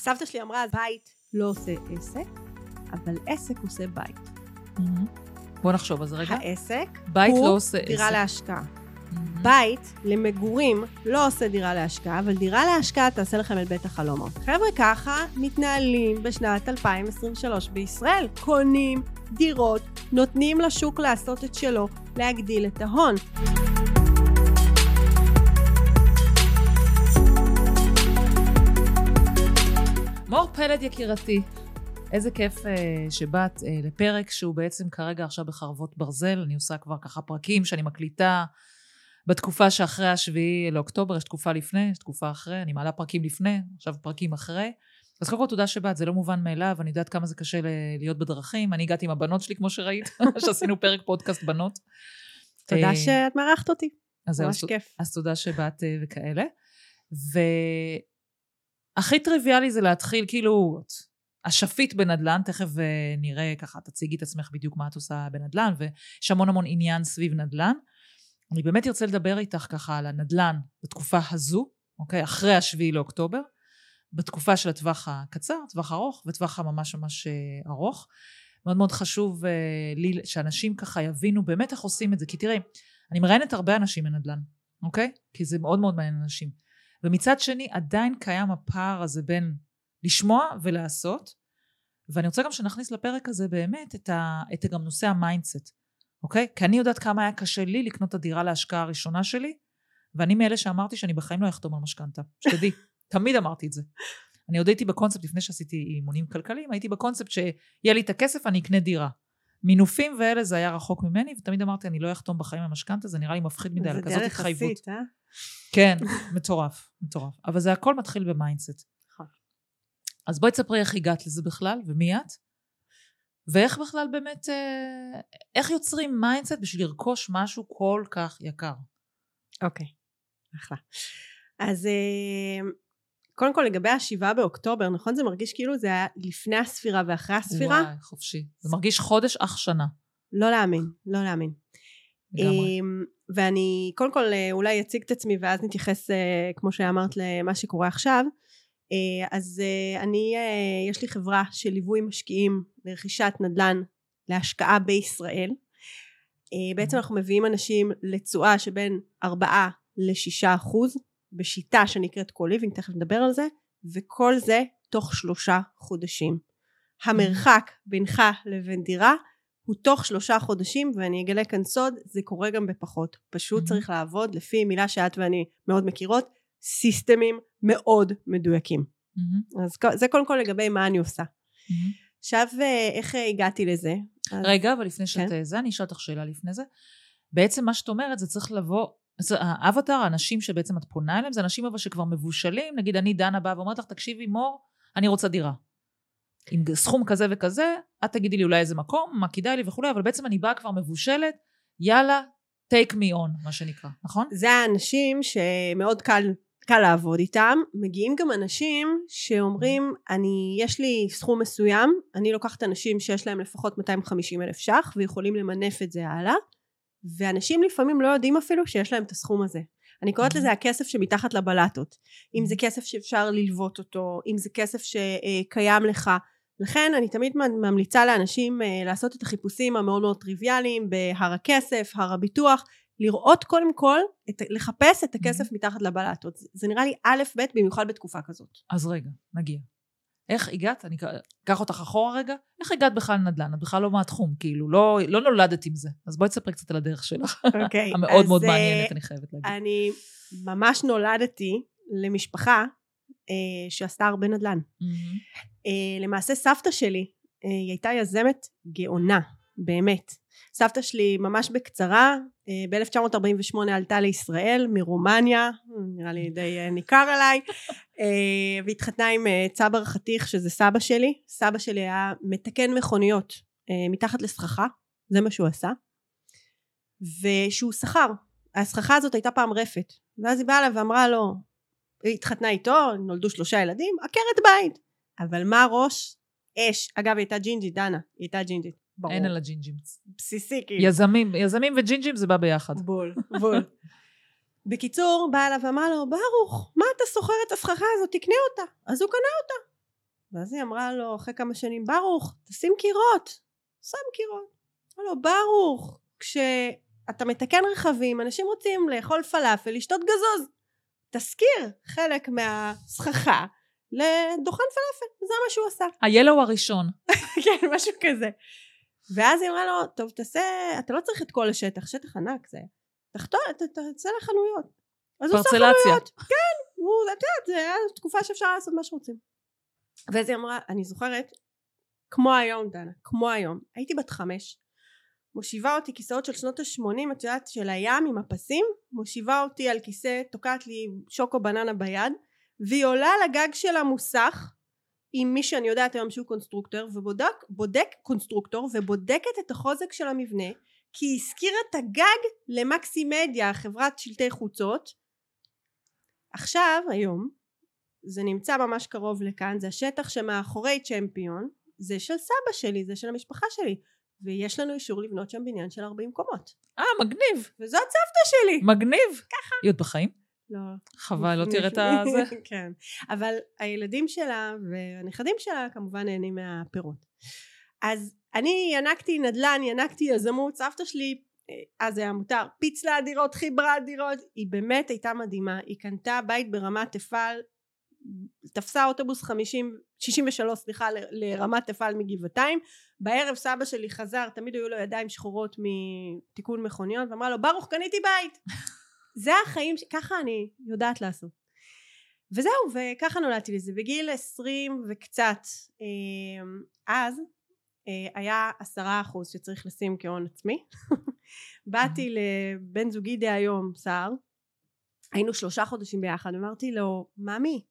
סבתא שלי אמרה, בית לא עושה עסק, אבל עסק עושה בית. בוא נחשוב על זה רגע. העסק בית הוא לא עושה עסק. דירה להשקעה. מהמם. בית למגורים לא עושה דירה להשקעה, אבל דירה להשקעה תעשה לכם את בית החלומות. חבר'ה, ככה מתנהלים בשנת 2023 בישראל. קונים דירות, נותנים לשוק לעשות את שלו, להגדיל את ההון. מור פלד יקירתי, איזה כיף אה, שבאת אה, לפרק שהוא בעצם כרגע עכשיו בחרבות ברזל, אני עושה כבר ככה פרקים שאני מקליטה בתקופה שאחרי השביעי לאוקטובר, יש תקופה לפני, יש תקופה אחרי, אני מעלה פרקים לפני, עכשיו פרקים אחרי. אז קודם כל תודה שבאת, זה לא מובן מאליו, אני יודעת כמה זה קשה להיות בדרכים, אני הגעתי עם הבנות שלי כמו שראית, שעשינו פרק פודקאסט בנות. תודה אה, שאת מארחת אותי, ממש כיף. אז תודה שבאת אה, וכאלה. והכי טריוויאלי זה להתחיל כאילו, את אשפית בנדל"ן, תכף אה, נראה ככה, תציגי את עצמך בדיוק מה את עושה בנדל"ן, ויש המון המון עניין סביב נדל"ן. אני באמת ארצה לדבר איתך ככה על הנדל"ן בתקופה הזו, אוקיי? אחרי השביעי לאוקטובר, בתקופה של הטווח הקצר, טווח ארוך, וטווח הממש ממש אה, ארוך. מאוד מאוד חשוב אה, לי שאנשים ככה יבינו באמת איך עושים את זה, כי תראי, אני מראיינת הרבה אנשים בנדל"ן, אוקיי? כי זה מאוד מאוד מעניין אנשים. ומצד שני, עדיין קיים הפער הזה בין לשמוע ולעשות, ואני רוצה גם שנכניס לפרק הזה באמת את, ה, את גם נושא ה mindset, אוקיי? כי אני יודעת כמה היה קשה לי לקנות את הדירה להשקעה הראשונה שלי, ואני מאלה שאמרתי שאני בחיים לא אחתום על משכנתה, שתדעי, תמיד אמרתי את זה. אני עוד הייתי בקונספט, לפני שעשיתי אימונים כלכליים, הייתי בקונספט שיהיה לי את הכסף, אני אקנה דירה. מינופים ואלה זה היה רחוק ממני, ותמיד אמרתי, אני לא אחתום בחיים על משכנתה, זה נראה לי מפחיד מדי, על זה כזאת דרך התחייבות. עשית, אה? כן, מטורף, מטורף. אבל זה הכל מתחיל ב mindset. נכון. אז בואי תספרי איך הגעת לזה בכלל, ומי את? ואיך בכלל באמת, אה, איך יוצרים mindset בשביל לרכוש משהו כל כך יקר? אוקיי, אחלה. אז אה, קודם כל לגבי השבעה באוקטובר, נכון? זה מרגיש כאילו זה היה לפני הספירה ואחרי הספירה? וואי, חופשי. זה מרגיש חודש אך שנה. לא להאמין, לא להאמין. לגמרי. אמ, ואני קודם כל אה, אולי אציג את עצמי ואז נתייחס אה, כמו שאמרת למה שקורה עכשיו. אה, אז אני, יש לי חברה של ליווי משקיעים לרכישת נדל"ן להשקעה בישראל. בעצם אנחנו מביאים אנשים לתשואה שבין 4 ל-6 אחוז בשיטה שנקראת co-living, תכף נדבר על זה, וכל זה תוך שלושה חודשים. המרחק בינך לבין דירה הוא תוך שלושה חודשים ואני אגלה כאן סוד זה קורה גם בפחות פשוט. צריך לעבוד לפי מילה שאת ואני מאוד מכירות סיסטמים מאוד מדויקים אז זה קודם כל לגבי מה אני עושה. עכשיו אה, איך הגעתי לזה רגע, אבל לפני שאת כן. זה, אני אשאל אותך שאלה לפני זה. בעצם מה שאת אומרת, זה צריך לבוא, זה האבטר, האנשים שבעצם את פונה אליהם, זה אנשים אבל שכבר מבושלים, נגיד אני דנה באה ואומרת לך, תקשיבי מור, אני רוצה דירה. עם סכום כזה וכזה, את תגידי לי אולי איזה מקום, מה כדאי לי וכולי, אבל בעצם אני באה כבר מבושלת, יאללה, take me on, מה שנקרא, נכון? זה האנשים שמאוד קל קל לעבוד איתם מגיעים גם אנשים שאומרים אני יש לי סכום מסוים אני לוקחת אנשים שיש להם לפחות 250 אלף ש"ח ויכולים למנף את זה הלאה ואנשים לפעמים לא יודעים אפילו שיש להם את הסכום הזה אני קוראת. לזה הכסף שמתחת לבלטות אם זה כסף שאפשר ללוות אותו אם זה כסף שקיים לך לכן אני תמיד ממליצה לאנשים אה, לעשות את החיפושים המאוד מאוד טריוויאליים בהר הכסף, הר הביטוח לראות קודם כל, את, לחפש את הכסף מתחת לבלטות. זה, זה נראה לי א' ב' במיוחד בתקופה כזאת. אז רגע, נגיע. איך הגעת? אני אקח אותך אחורה רגע. איך הגעת בכלל לנדל"ן? את בכלל לא מהתחום, כאילו, לא, לא נולדת עם זה. אז בואי תספרי קצת על הדרך שלך. אוקיי. המאוד אז, מאוד אה, מעניינת, אני חייבת להגיד. אני ממש נולדתי למשפחה אה, שעשתה הרבה נדל"ן. מהמם. אה, למעשה סבתא שלי אה, היא הייתה יזמת גאונה, באמת. סבתא שלי ממש בקצרה, אה, ב-1948 עלתה לישראל מרומניה, נראה לי די אה, ניכר עליי, אה, והתחתנה עם צבר חתיך שזה סבא שלי. סבא שלי היה מתקן מכוניות מתחת לסככה, זה מה שהוא עשה. ושהוא שכר, הסככה הזאת הייתה פעם רפת, ואז היא באה אליו ואמרה לו, היא התחתנה איתו, נולדו שלושה ילדים, עקרת בית. אבל מה הראש? אש. אגב, היא הייתה ג'ינג'ית, דנה. היא הייתה ג'ינג'ית. ברור. אין על הג'ינג'ים. בסיסי, כאילו. יזמים, יזמים וג'ינג'ים זה בא ביחד. בול, בול. בקיצור, באה אליו ואמרה לו, ברוך, מה אתה סוחר את הסככה הזאת? תקנה אותה. אז הוא קנה אותה. ואז היא אמרה לו אחרי כמה שנים, ברוך, תשים קירות. שם קירות. אמר לו, ברוך, כשאתה מתקן רכבים, אנשים רוצים לאכול פלאפל, לשתות גזוז. תזכיר חלק מהסככה לדוכן פלאפל, זה מה שהוא עשה. ה-Yellow הראשון. כן, משהו כזה. ואז היא אמרה לו, טוב, תעשה, אתה לא צריך את כל השטח, שטח ענק זה. תחתור, תצא לחנויות. אז הוא עושה חנויות. כן, הוא, את יודעת, זה היה תקופה שאפשר לעשות מה שרוצים. ואז היא אמרה, אני זוכרת, כמו היום, דנה, כמו היום. הייתי בת חמש, מושיבה אותי כיסאות של שנות ה-80, את יודעת, של הים עם הפסים, מושיבה אותי על כיסא, תוקעת לי שוקו בננה ביד, והיא עולה לגג של המוסך, עם מי שאני יודעת היום שהוא קונסטרוקטור, ובודק בודק קונסטרוקטור, ובודקת את החוזק של המבנה, כי היא השכירה את הגג למקסימדיה, חברת שלטי חוצות. עכשיו, היום, זה נמצא ממש קרוב לכאן, זה השטח שמאחורי צ'מפיון, זה של סבא שלי, זה של המשפחה שלי. ויש לנו אישור לבנות שם בניין של 40 קומות. אה, מגניב. וזאת סבתא שלי. מגניב. ככה. היא עוד בחיים? לא. חבל, לא תראה את הזה. כן. אבל הילדים שלה והנכדים שלה כמובן נהנים מהפירות. אז אני ינקתי נדל"ן, ינקתי יזמות, סבתא שלי אה, אז היה מותר, פיצלה דירות, חיברה דירות, היא באמת הייתה מדהימה, היא קנתה בית ברמת אפעל, תפסה אוטובוס 50, 63 סליחה לרמת אפעל מגבעתיים, בערב סבא שלי חזר, תמיד היו לו ידיים שחורות מתיקון מכוניות, ואמרה לו ברוך קניתי בית, זה החיים. ככה אני יודעת לעשות. וזהו, וככה נולדתי לזה, בגיל 20 וקצת, אה, אז אה, היה עשרה אחוז שצריך לשים כהון עצמי. באתי לבן זוגי דהיום סער היינו שלושה חודשים ביחד. אמרתי לו ממי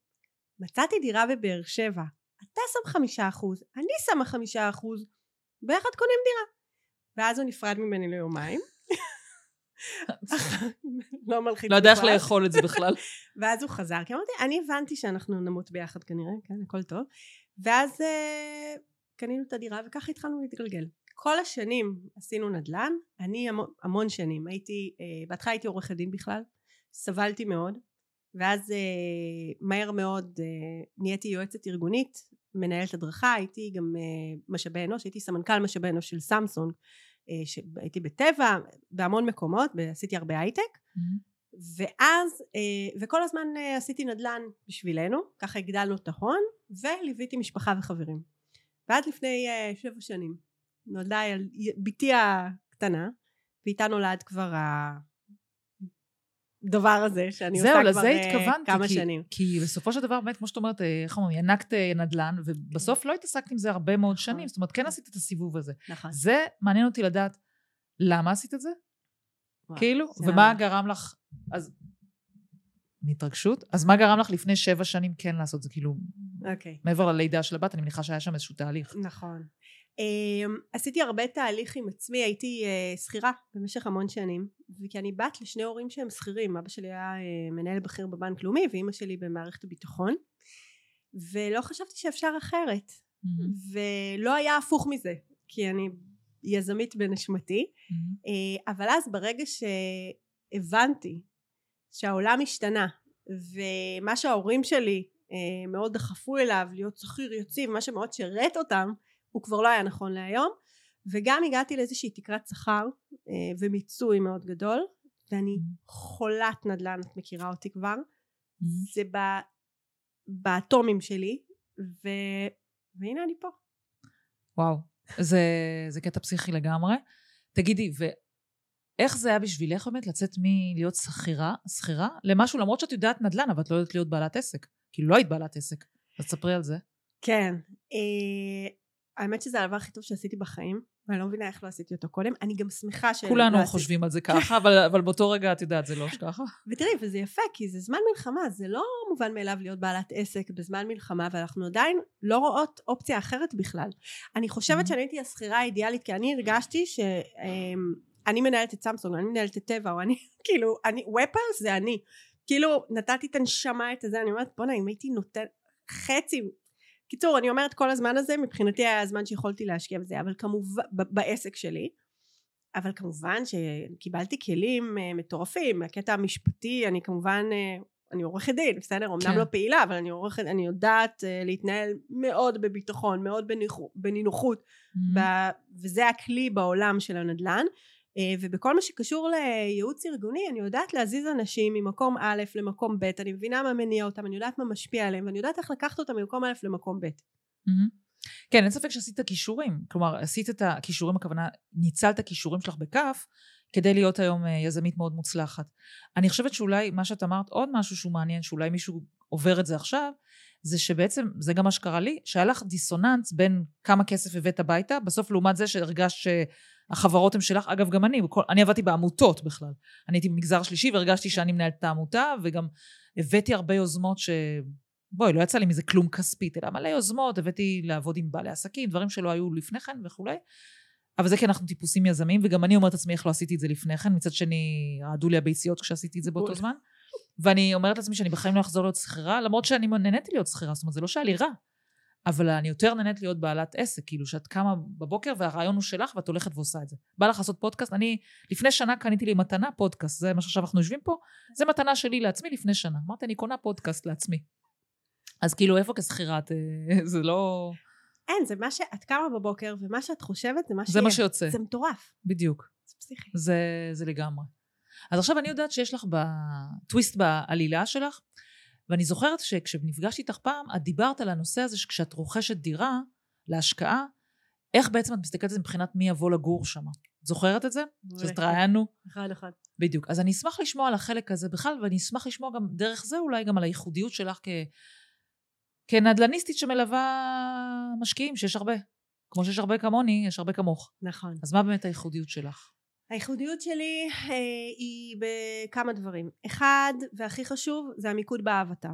מצאתי דירה בבאר שבע. אתה שם חמישה אחוז אני שמה חמישה אחוז ביחד קונים דירה? ואז הוא נפרד ממני ליומיים לא מלחיץ לא יודע איך לאכול את זה בכלל. ואז הוא חזר כי אמרתי אני הבנתי שאנחנו נמות ביחד כנראה כן הכל טוב. ואז אה, קנינו את הדירה וככה התחלנו להתגלגל. כל השנים עשינו נדל"ן, אני המון, המון שנים, הייתי, אה, בהתחלה הייתי עורכת דין בכלל, סבלתי מאוד, ואז אה, מהר מאוד נהייתי יועצת ארגונית, מנהלת הדרכה, הייתי גם משאבי אנוש, הייתי סמנכ"ל משאבי אנוש של סמסונג, הייתי בטבע, בהמון מקומות, עשיתי הרבה הייטק, mm-hmm. ואז, אה, וכל הזמן אה, עשיתי נדל"ן בשבילנו, ככה הגדלנו את ההון, וליוויתי משפחה וחברים. ועד לפני שבע שנים נולדה בתי הקטנה ואיתה נולד כבר הדבר הזה שאני עושה כבר uh, כמה כי, שנים. כי בסופו של דבר באמת כמו שאת אומרת אה, איך אומרים ינקת נדל"ן ובסוף לא התעסקת עם זה הרבה מאוד נכון. שנים זאת אומרת כן עשית את הסיבוב הזה. נכון. זה מעניין אותי לדעת למה עשית את זה? כאילו ומה גרם לך אז מהתרגשות. אז מה גרם לך לפני שבע שנים כן לעשות זה? כאילו, אוקיי. Okay. מעבר ללידה של הבת, אני מניחה שהיה שם איזשהו תהליך. נכון. Um, עשיתי הרבה תהליך עם עצמי, הייתי uh, שכירה במשך המון שנים, וכי אני בת לשני הורים שהם שכירים, אבא שלי היה uh, מנהל בכיר בבנק לאומי ואימא שלי במערכת הביטחון, ולא חשבתי שאפשר אחרת, mm-hmm. ולא היה הפוך מזה, כי אני יזמית בנשמתי, mm-hmm. אבל אז ברגע שהבנתי שהעולם השתנה ומה שההורים שלי אה, מאוד דחפו אליו להיות שכיר יציב מה שמאוד שירת אותם הוא כבר לא היה נכון להיום וגם הגעתי לאיזושהי תקרת שכר אה, ומיצוי מאוד גדול ואני mm-hmm. חולת נדל"ן את מכירה אותי כבר mm-hmm. זה ב, באטומים שלי ו, והנה אני פה וואו זה, זה קטע פסיכי לגמרי תגידי איך זה היה בשבילך באמת לצאת מלהיות שכירה, שכירה, למשהו, למרות שאת יודעת נדל"ן, אבל את לא יודעת להיות בעלת עסק. כאילו, לא היית בעלת עסק. אז תספרי על זה. כן. אה, האמת שזה הדבר הכי טוב שעשיתי בחיים, ואני לא מבינה איך לא עשיתי אותו קודם. אני גם שמחה ש... כולנו לא חושבים על זה ככה, אבל, אבל באותו רגע, את יודעת, זה לא ככה. ותראי, וזה יפה, כי זה זמן מלחמה, זה לא מובן מאליו להיות בעלת עסק בזמן מלחמה, ואנחנו עדיין לא רואות אופציה אחרת בכלל. אני חושבת mm-hmm. שאני הייתי השכירה האידיאלית, כי אני הרגשתי ש... אמ, אני מנהלת את סמסונג, אני מנהלת את טבע, או אני, כאילו, אני, ופל זה אני. כאילו, נתתי את הנשמה את הזה, אני אומרת, בואנה, אם הייתי נותן חצי... קיצור, אני אומרת כל הזמן הזה, מבחינתי היה הזמן שיכולתי להשקיע בזה, אבל כמובן, בעסק שלי. אבל כמובן שקיבלתי כלים uh, מטורפים, הקטע המשפטי, אני כמובן uh, אני עורכת דין, בסדר? אמנם כן. לא פעילה, אבל אני עורכת, אני יודעת uh, להתנהל מאוד בביטחון, מאוד בניחו, בנינוחות, Mm-hmm. ב, וזה הכלי בעולם של הנדל"ן. Uh, ובכל מה שקשור לייעוץ ארגוני, אני יודעת להזיז אנשים ממקום א' למקום ב', אני מבינה מה מניע אותם, אני יודעת מה משפיע עליהם, ואני יודעת איך לקחת אותם ממקום א' למקום ב'. מהמם. כן, אין ספק שעשית כישורים. כלומר, עשית את הכישורים, הכוונה, ניצלת כישורים שלך בכף, כדי להיות היום אה, יזמית מאוד מוצלחת. אני חושבת שאולי, מה שאת אמרת, עוד משהו שהוא מעניין, שאולי מישהו עובר את זה עכשיו, זה שבעצם, זה גם מה שקרה לי, שהיה לך דיסוננס בין כמה כסף הבאת הביתה, בסוף לעומת זה שהרגשת שהחברות הן שלך, אגב, גם אני, בכל, אני עבדתי בעמותות בכלל. אני הייתי במגזר שלישי והרגשתי שאני מנהלת את העמותה, וגם הבאתי הרבה יוזמות ש... בואי, לא יצא לי מזה כלום כספית, אלא מלא יוזמות, הבאתי לעבוד עם בעלי עסקים, דברים שלא היו לפני כן וכולי. אבל זה כי אנחנו טיפוסים יזמים, וגם אני אומרת לעצמי איך לא עשיתי את זה לפני כן, מצד שני, רעדו לי הביציות כשעשיתי את זה באותו. זמן. ואני אומרת לעצמי שאני בחיים לא אחזור להיות שכירה, למרות שאני נהניתי להיות שכירה, זאת אומרת, זה לא שהיה לי רע. אבל אני יותר נהנית להיות בעלת עסק, כאילו שאת קמה בבוקר והרעיון הוא שלך ואת הולכת ועושה את זה. בא לך לעשות פודקאסט, אני לפני שנה קניתי לי מתנה פודקאסט, זה מה שעכשיו אנחנו יושבים פה, זה מתנה שלי לעצמי לפני שנה. אמרתי, אני קונה פודקאסט לעצמי. אז כאילו, איפה כשכירה את... אה, זה לא... אין, זה מה שאת קמה בבוקר, ומה שאת חושבת זה מה זה שיהיה. מה שיוצא. זה מטורף. בדיוק. זה פסיכי. זה, זה לגמרי. אז עכשיו אני יודעת שיש לך טוויסט בעלילה שלך, ואני זוכרת שכשנפגשתי איתך פעם, את דיברת על הנושא הזה שכשאת רוכשת דירה להשקעה, איך בעצם את מסתכלת על זה מבחינת מי יבוא לגור שם. זוכרת את זה? שהתראיינו? אחד אחד. בדיוק. אז אני אשמח לשמוע על החלק הזה בכלל, ואני אשמח לשמוע גם דרך זה אולי גם על הייחודיות שלך כ... כנדל"ניסטית שמלווה משקיעים, שיש הרבה. כמו שיש הרבה כמוני, יש הרבה כמוך. נכון. אז מה באמת הייחודיות שלך? הייחודיות שלי אה, היא בכמה דברים. אחד, והכי חשוב, זה המיקוד באבטר.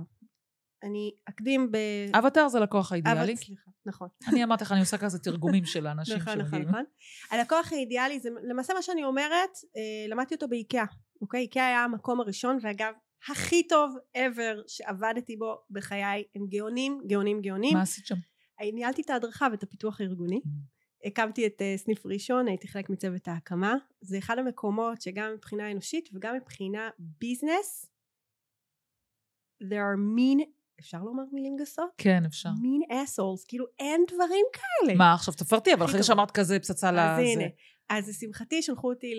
אני אקדים ב... אבטר זה לקוח האידיאלי. אבט- סליחה, נכון. אני אמרתי לך, אני עושה כזה תרגומים של האנשים נכון, נכון, שמגיעים. נכון. הלקוח האידיאלי זה למעשה מה שאני אומרת, אה, למדתי אותו באיקאה, אוקיי? איקאה היה המקום הראשון, ואגב, הכי טוב ever שעבדתי בו בחיי, הם גאונים, גאונים, גאונים. מה עשית שם? ניהלתי את ההדרכה ואת הפיתוח הארגוני. הקמתי את uh, סניף ראשון, הייתי חלק מצוות ההקמה. זה אחד המקומות שגם מבחינה אנושית וגם מבחינה ביזנס, there are mean, אפשר לומר מילים גסות? כן, אפשר. mean assholes, כאילו אין דברים כאלה. מה, עכשיו תפרטי, אבל אחרי. שאמרת כזה פצצה אז לזה. הנה, אז לשמחתי שלחו אותי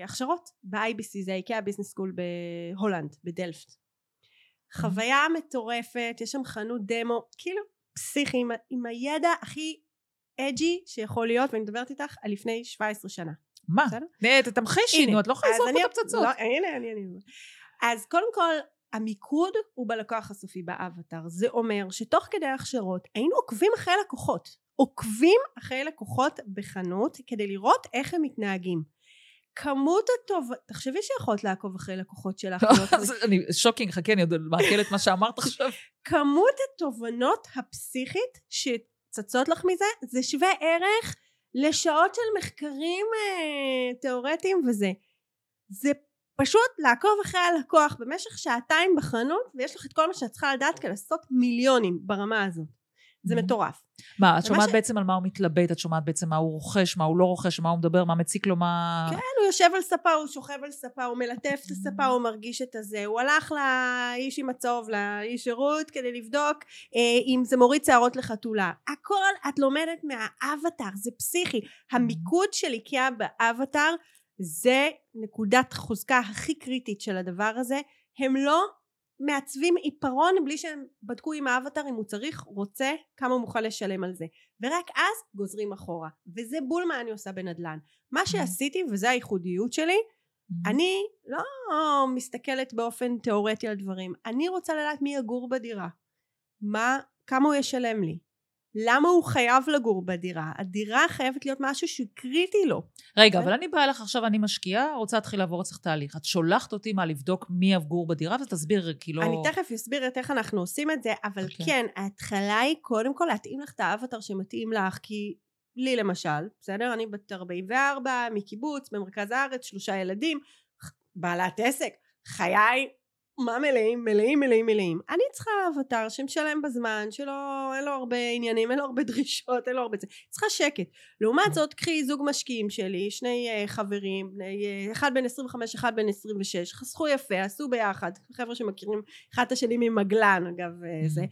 להכשרות ב-IBC, זה ה-IKEA business school בהולנד, בדלפט. חוויה מטורפת, יש שם חנות דמו, כאילו פסיכי, עם, עם הידע הכי edgy שיכול להיות, ואני מדברת איתך על לפני 17 שנה. מה? תמחישי, הנה, נו, את לא יכולה לזרוק את הפצצות. לא, הנה, אני, אני. אז קודם כל, המיקוד הוא בלקוח הסופי באווטאר. זה אומר שתוך כדי ההכשרות היינו עוקבים אחרי לקוחות. עוקבים אחרי לקוחות בחנות כדי לראות איך הם מתנהגים. כמות הטוב... תחשבי שיכולת לעקוב אחרי לקוחות שלך. אני שוקינג, חכי, אני עוד מעכלת מה שאמרת עכשיו. כמות התובנות הפסיכית שצצות לך מזה זה שווה ערך לשעות של מחקרים אה, תיאורטיים וזה. זה פשוט לעקוב אחרי הלקוח במשך שעתיים בחנות ויש לך את כל מה שאת צריכה לדעת כדי לעשות מיליונים ברמה הזאת. זה Mhm. מטורף. מה, את שומעת ש- בעצם על מה הוא מתלבט, את שומעת בעצם מה הוא רוכש, מה הוא לא רוכש, מה הוא מדבר, מה מציק לו, מה... כן, הוא יושב על ספה, הוא שוכב על ספה, הוא מלטף את הספה, הוא מרגיש את הזה, הוא הלך לאיש עם הצהוב, לאיש שירות, כדי לבדוק אה, אם זה מוריד שערות לחתולה. הכל את לומדת מהאבטר, זה פסיכי. המיקוד של איקאה באבטר זה נקודת חוזקה הכי קריטית של הדבר הזה. הם לא מעצבים עיפרון בלי שהם בדקו עם האבטר אם הוא צריך, רוצה, כמה הוא מוכן לשלם על זה. ורק אז גוזרים אחורה. וזה בול מה אני עושה בנדל"ן. מה שעשיתי, וזה הייחודיות שלי. אני לא מסתכלת באופן תיאורטי על דברים. אני רוצה לדעת מי יגור בדירה. מה, כמה הוא ישלם לי. למה הוא חייב לגור בדירה? הדירה חייבת להיות משהו שהוא קריטי לו. רגע, כן. אבל אני באה אליך עכשיו, אני משקיעה, רוצה להתחיל לעבור אצלך תהליך. את שולחת אותי מה לבדוק מי יגור בדירה, ותסביר, כי לא... אני תכף אסביר את איך אנחנו עושים את זה, אבל אוקיי. כן, ההתחלה היא קודם כל להתאים לך את האבטר שמתאים לך, כי לי למשל, בסדר? אני בת 44, מקיבוץ, במרכז הארץ, שלושה ילדים, בעלת עסק, חיי מה מלאים? מלאים מלאים מלאים. אני צריכה אבטר שמשלם בזמן, שלא, אין לו הרבה עניינים, אין לו הרבה דרישות, אין לו הרבה זה. צריכה שקט. לעומת זאת, קחי זוג משקיעים שלי, שני uh, חברים, בני, uh, אחד בן 25, אחד בן 26, חסכו יפה, עשו ביחד, חבר'ה שמכירים אחד את השני ממגלן, אגב, uh, זה,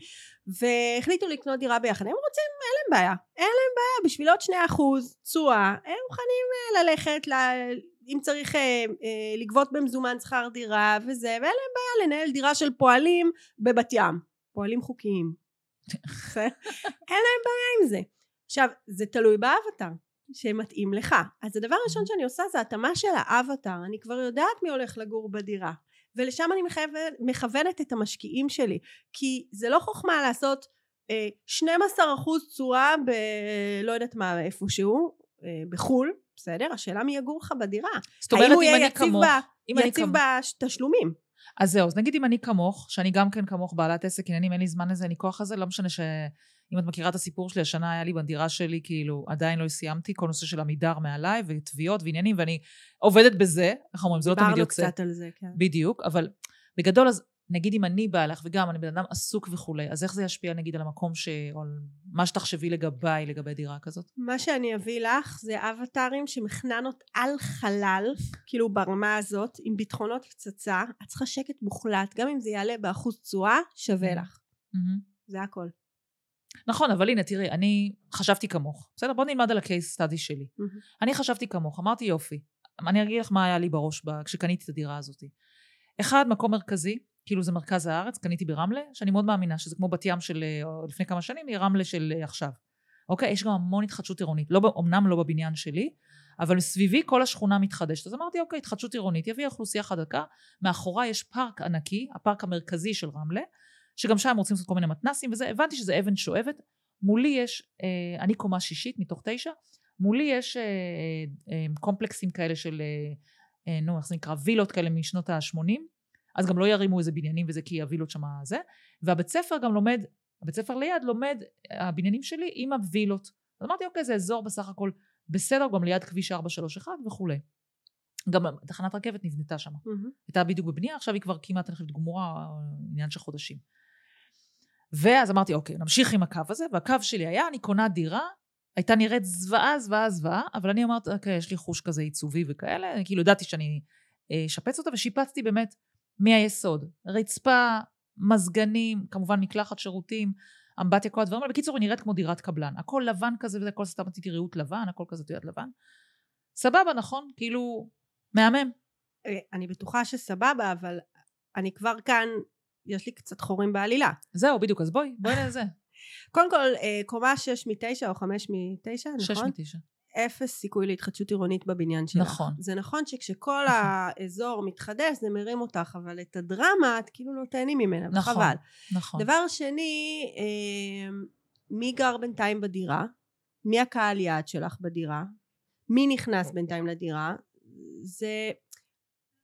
והחליטו לקנות דירה ביחד. הם רוצים, אין להם בעיה. אין להם בעיה, בשביל עוד שני אחוז תשואה, הם מוכנים uh, ללכת, ל... אם צריך אה, אה, לגבות במזומן שכר דירה וזה, ואין להם בעיה לנהל דירה של פועלים בבת ים. פועלים חוקיים. אין להם בעיה עם זה. עכשיו, זה תלוי באבטר שמתאים לך. אז הדבר הראשון שאני עושה זה התאמה של האבטר. אני כבר יודעת מי הולך לגור בדירה. ולשם אני מכוונת, את המשקיעים שלי. כי זה לא חוכמה לעשות אה, 12% תשואה ב... לא יודעת מה איפשהו, אה, בחו"ל, בסדר? השאלה מי יגור לך בדירה. זאת אומרת, אם אני כמוך... אם אני יציב בתשלומים. אז זהו, אז נגיד אם אני כמוך, שאני גם כן כמוך בעלת עסק עניינים, אין לי זמן לזה, אין לי כוח לזה, לא משנה שאם את מכירה את הסיפור שלי, השנה היה לי בדירה שלי, כאילו, עדיין לא סיימתי, כל נושא של עמידר מעליי, ותביעות ועניינים, ואני עובדת בזה, איך אומרים, זה לא תמיד יוצא. דיברנו קצת על זה, כן. בדיוק, אבל בגדול, אז נגיד אם אני באה לך, וגם אני בן אדם עסוק וכולי, אז איך זה ישפיע נגיד על המקום ש... או על מה שתחשבי לגביי, לגבי דירה כזאת? מה שאני אביא לך זה אבטארים שמכננות על חלל, כאילו ברמה הזאת, עם ביטחונות פצצה, את צריכה שקט מוחלט, גם אם זה יעלה באחוז תשואה, שווה לך. זה הכל. נכון, אבל הנה, תראי, אני חשבתי כמוך. בסדר, בוא נלמד על הקייס סטאדי שלי. אני חשבתי כמוך, אמרתי יופי. אני אגיד לך מה היה לי בראש כשקניתי את הדירה הזאת. אחד, מקום מרכזי, כאילו זה מרכז הארץ, קניתי ברמלה, שאני מאוד מאמינה שזה כמו בת ים של אה, לפני כמה שנים, היא רמלה של אה, עכשיו. אוקיי? יש גם המון התחדשות עירונית, לא, אמנם לא בבניין שלי, אבל מסביבי כל השכונה מתחדשת. אז אמרתי, אוקיי, התחדשות עירונית, יביא אוכלוסייה חדקה, מאחוריי יש פארק ענקי, הפארק המרכזי של רמלה, שגם שם רוצים לעשות כל מיני מתנסים וזה, הבנתי שזה אבן שואבת. מולי יש, אה, אני קומה שישית מתוך תשע, מולי יש אה, אה, קומפלקסים כאלה של, אה, אה, נו, איך זה נקרא, וילות כאלה משנות ה-80, אז גם לא ירימו איזה בניינים וזה כי הווילות שם זה, והבית ספר גם לומד, הבית ספר ליד לומד הבניינים שלי עם הווילות. אז אמרתי אוקיי זה אזור בסך הכל בסדר, גם ליד כביש 431 וכולי. גם תחנת רכבת נבנתה שם. Mm-hmm. הייתה בדיוק בבנייה, עכשיו היא כבר כמעט, אני חושבת, גמורה, עניין של חודשים. ואז אמרתי, אוקיי, נמשיך עם הקו הזה, והקו שלי היה, אני קונה דירה, הייתה נראית זוועה, זוועה, זוועה, אבל אני אמרתי, אוקיי, יש לי חוש כזה עיצובי וכאלה, כאילו ידעתי שאני אשפץ אותה, ושיפצתי באמת מהיסוד. רצפה, מזגנים, כמובן מקלחת שירותים, אמבטיה, כל הדברים האלה. בקיצור, היא נראית כמו דירת קבלן. הכל לבן כזה וזה, הכל סתם רציתי ריהוט לבן, הכל כזה תיעד לבן. סבבה, נכון? כאילו, מהמם. אה, אני בטוחה שסבבה, אבל אני כבר כאן, יש לי קצת חורים בעלילה. זהו, בדיוק, אז בואי, בואי לזה. קודם כל, אה, קומה 6 מ-9 או 5 מ-9, נכון? 6 מ-9. אפס סיכוי להתחדשות עירונית בבניין שלך. נכון. זה נכון שכשכל נכון. האזור מתחדש זה מרים אותך, אבל את הדרמה את כאילו לא תהני ממנה, נכון, וחבל. נכון. דבר שני, אה, מי גר בינתיים בדירה? מי הקהל יעד שלך בדירה? מי נכנס בינתיים לדירה? זה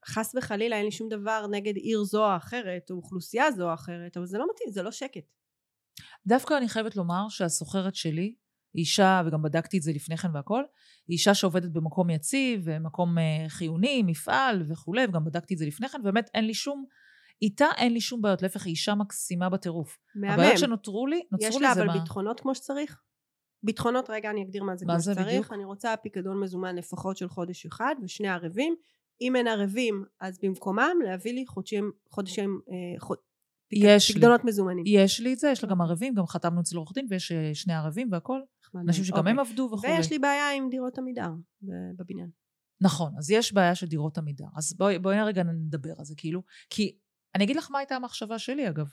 חס וחלילה אין לי שום דבר נגד עיר זו או אחרת או אוכלוסייה זו או אחרת אבל זה לא מתאים זה לא שקט. דווקא אני חייבת לומר שהסוחרת שלי אישה, וגם בדקתי את זה לפני כן והכל, היא אישה שעובדת במקום יציב, ומקום אה, חיוני, מפעל וכולי, וגם בדקתי את זה לפני כן, ובאמת אין לי שום, איתה אין לי שום בעיות, להפך, היא אישה מקסימה בטירוף. מהמם. הבעיות שנותרו לי, נוצרו לי זה מה... יש לה אבל ביטחונות כמו שצריך? ביטחונות, רגע אני אגדיר מה זה מה כמו זה שצריך. בדיוק? אני רוצה פיקדון מזומן לפחות של חודש אחד, ושני ערבים. אם אין ערבים, אז במקומם להביא לי חודשים, חודשים, אה, חוד... יש פקדונות לי. מזומנים. יש לי את זה, יש לה גם ערבים, גם חתמנו אצל עורך דין, ויש אה, שני ערבים והכל. אנשים שגם אוקיי. הם עבדו וכו'. ויש לי בעיה עם דירות עמידר בבניין. נכון, אז יש בעיה של דירות עמידר. אז בואי, בואי רגע נדבר על זה, כאילו. כי אני אגיד לך מה הייתה המחשבה שלי, אגב.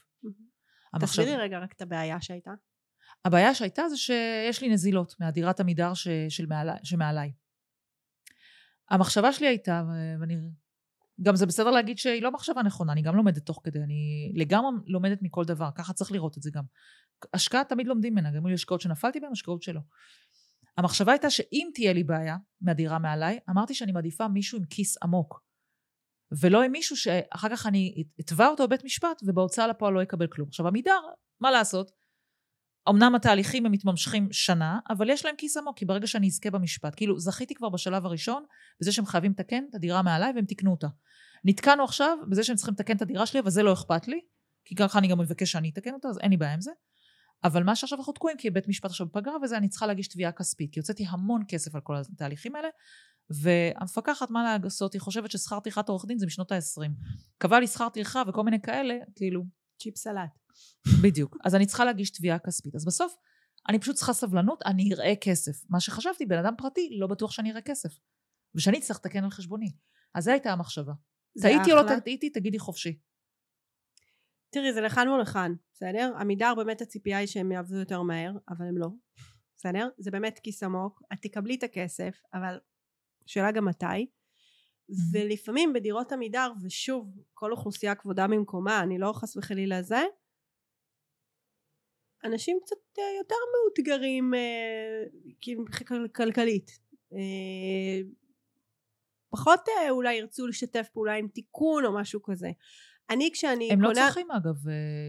המחשב... תסבירי רגע רק את הבעיה שהייתה. הבעיה שהייתה זה שיש לי נזילות מהדירת עמידר ש... של מעלי, שמעליי. המחשבה שלי הייתה, ואני גם זה בסדר להגיד שהיא לא מחשבה נכונה, אני גם לומדת תוך כדי, אני לגמרי לומדת מכל דבר, ככה צריך לראות את זה גם. השקעה תמיד לומדים ממנה, גם אם השקעות שנפלתי בהן, השקעות שלא. המחשבה הייתה שאם תהיה לי בעיה מהדירה מעליי, אמרתי שאני מעדיפה מישהו עם כיס עמוק. ולא עם מישהו שאחר כך אני אתבע אותו בבית משפט ובהוצאה לפועל לא יקבל כלום. עכשיו עמידר, מה לעשות? אמנם התהליכים הם מתממשכים שנה, אבל יש להם כיס עמוק, כי ברגע שאני אזכה במשפט, כאילו זכיתי כבר בשלב הראשון בזה שהם חייבים לתקן את הדירה מעליי והם תיקנו אותה. נתקענו עכשיו בזה שהם צריכים לתקן את הדירה שלי, אבל זה לא אכפת לי, כי ככה אני גם מבקש שאני אתקן אותה, אז אין לי בעיה עם זה. אבל מה שעכשיו אנחנו תקועים, כי בית משפט עכשיו בפגרה וזה, אני צריכה להגיש תביעה כספית, כי הוצאתי המון כסף על כל התהליכים האלה, והמפקחת, מה לעשות, היא חושבת ששכר טרחת עורך דין זה משנות ה-20. קבע לי שכר טרחה וכל מיני כאלה, כאילו... צ'יפ סלט. בדיוק. אז אני צריכה להגיש תביעה כספית. אז בסוף, אני פשוט צריכה סבלנות, אני אראה כסף. מה שחשבתי, בן אדם פרטי, לא בטוח שאני אראה כסף. ושאני אצטרך לתקן על חשבוני. אז זו הייתה המחשבה. טעיתי או לא טעיתי, תגידי חופשי. תראי, זה לכאן ולכאן, בסדר? עמידר באמת הציפייה היא שהם יעבדו יותר מהר, אבל הם לא. בסדר? זה באמת כיס עמוק. את תקבלי את הכסף, אבל שאלה גם מתי. ולפעמים בדירות עמידר, ושוב, כל אוכלוסייה כבודה במקומה, אני לא חס וחלילה זה, אנשים קצת אה, יותר מאותגרים אה, כאילו כלכלית. אה, פחות אולי ירצו לשתף פעולה עם תיקון או משהו כזה. אני כשאני הם קונה... הם לא צריכים אגב...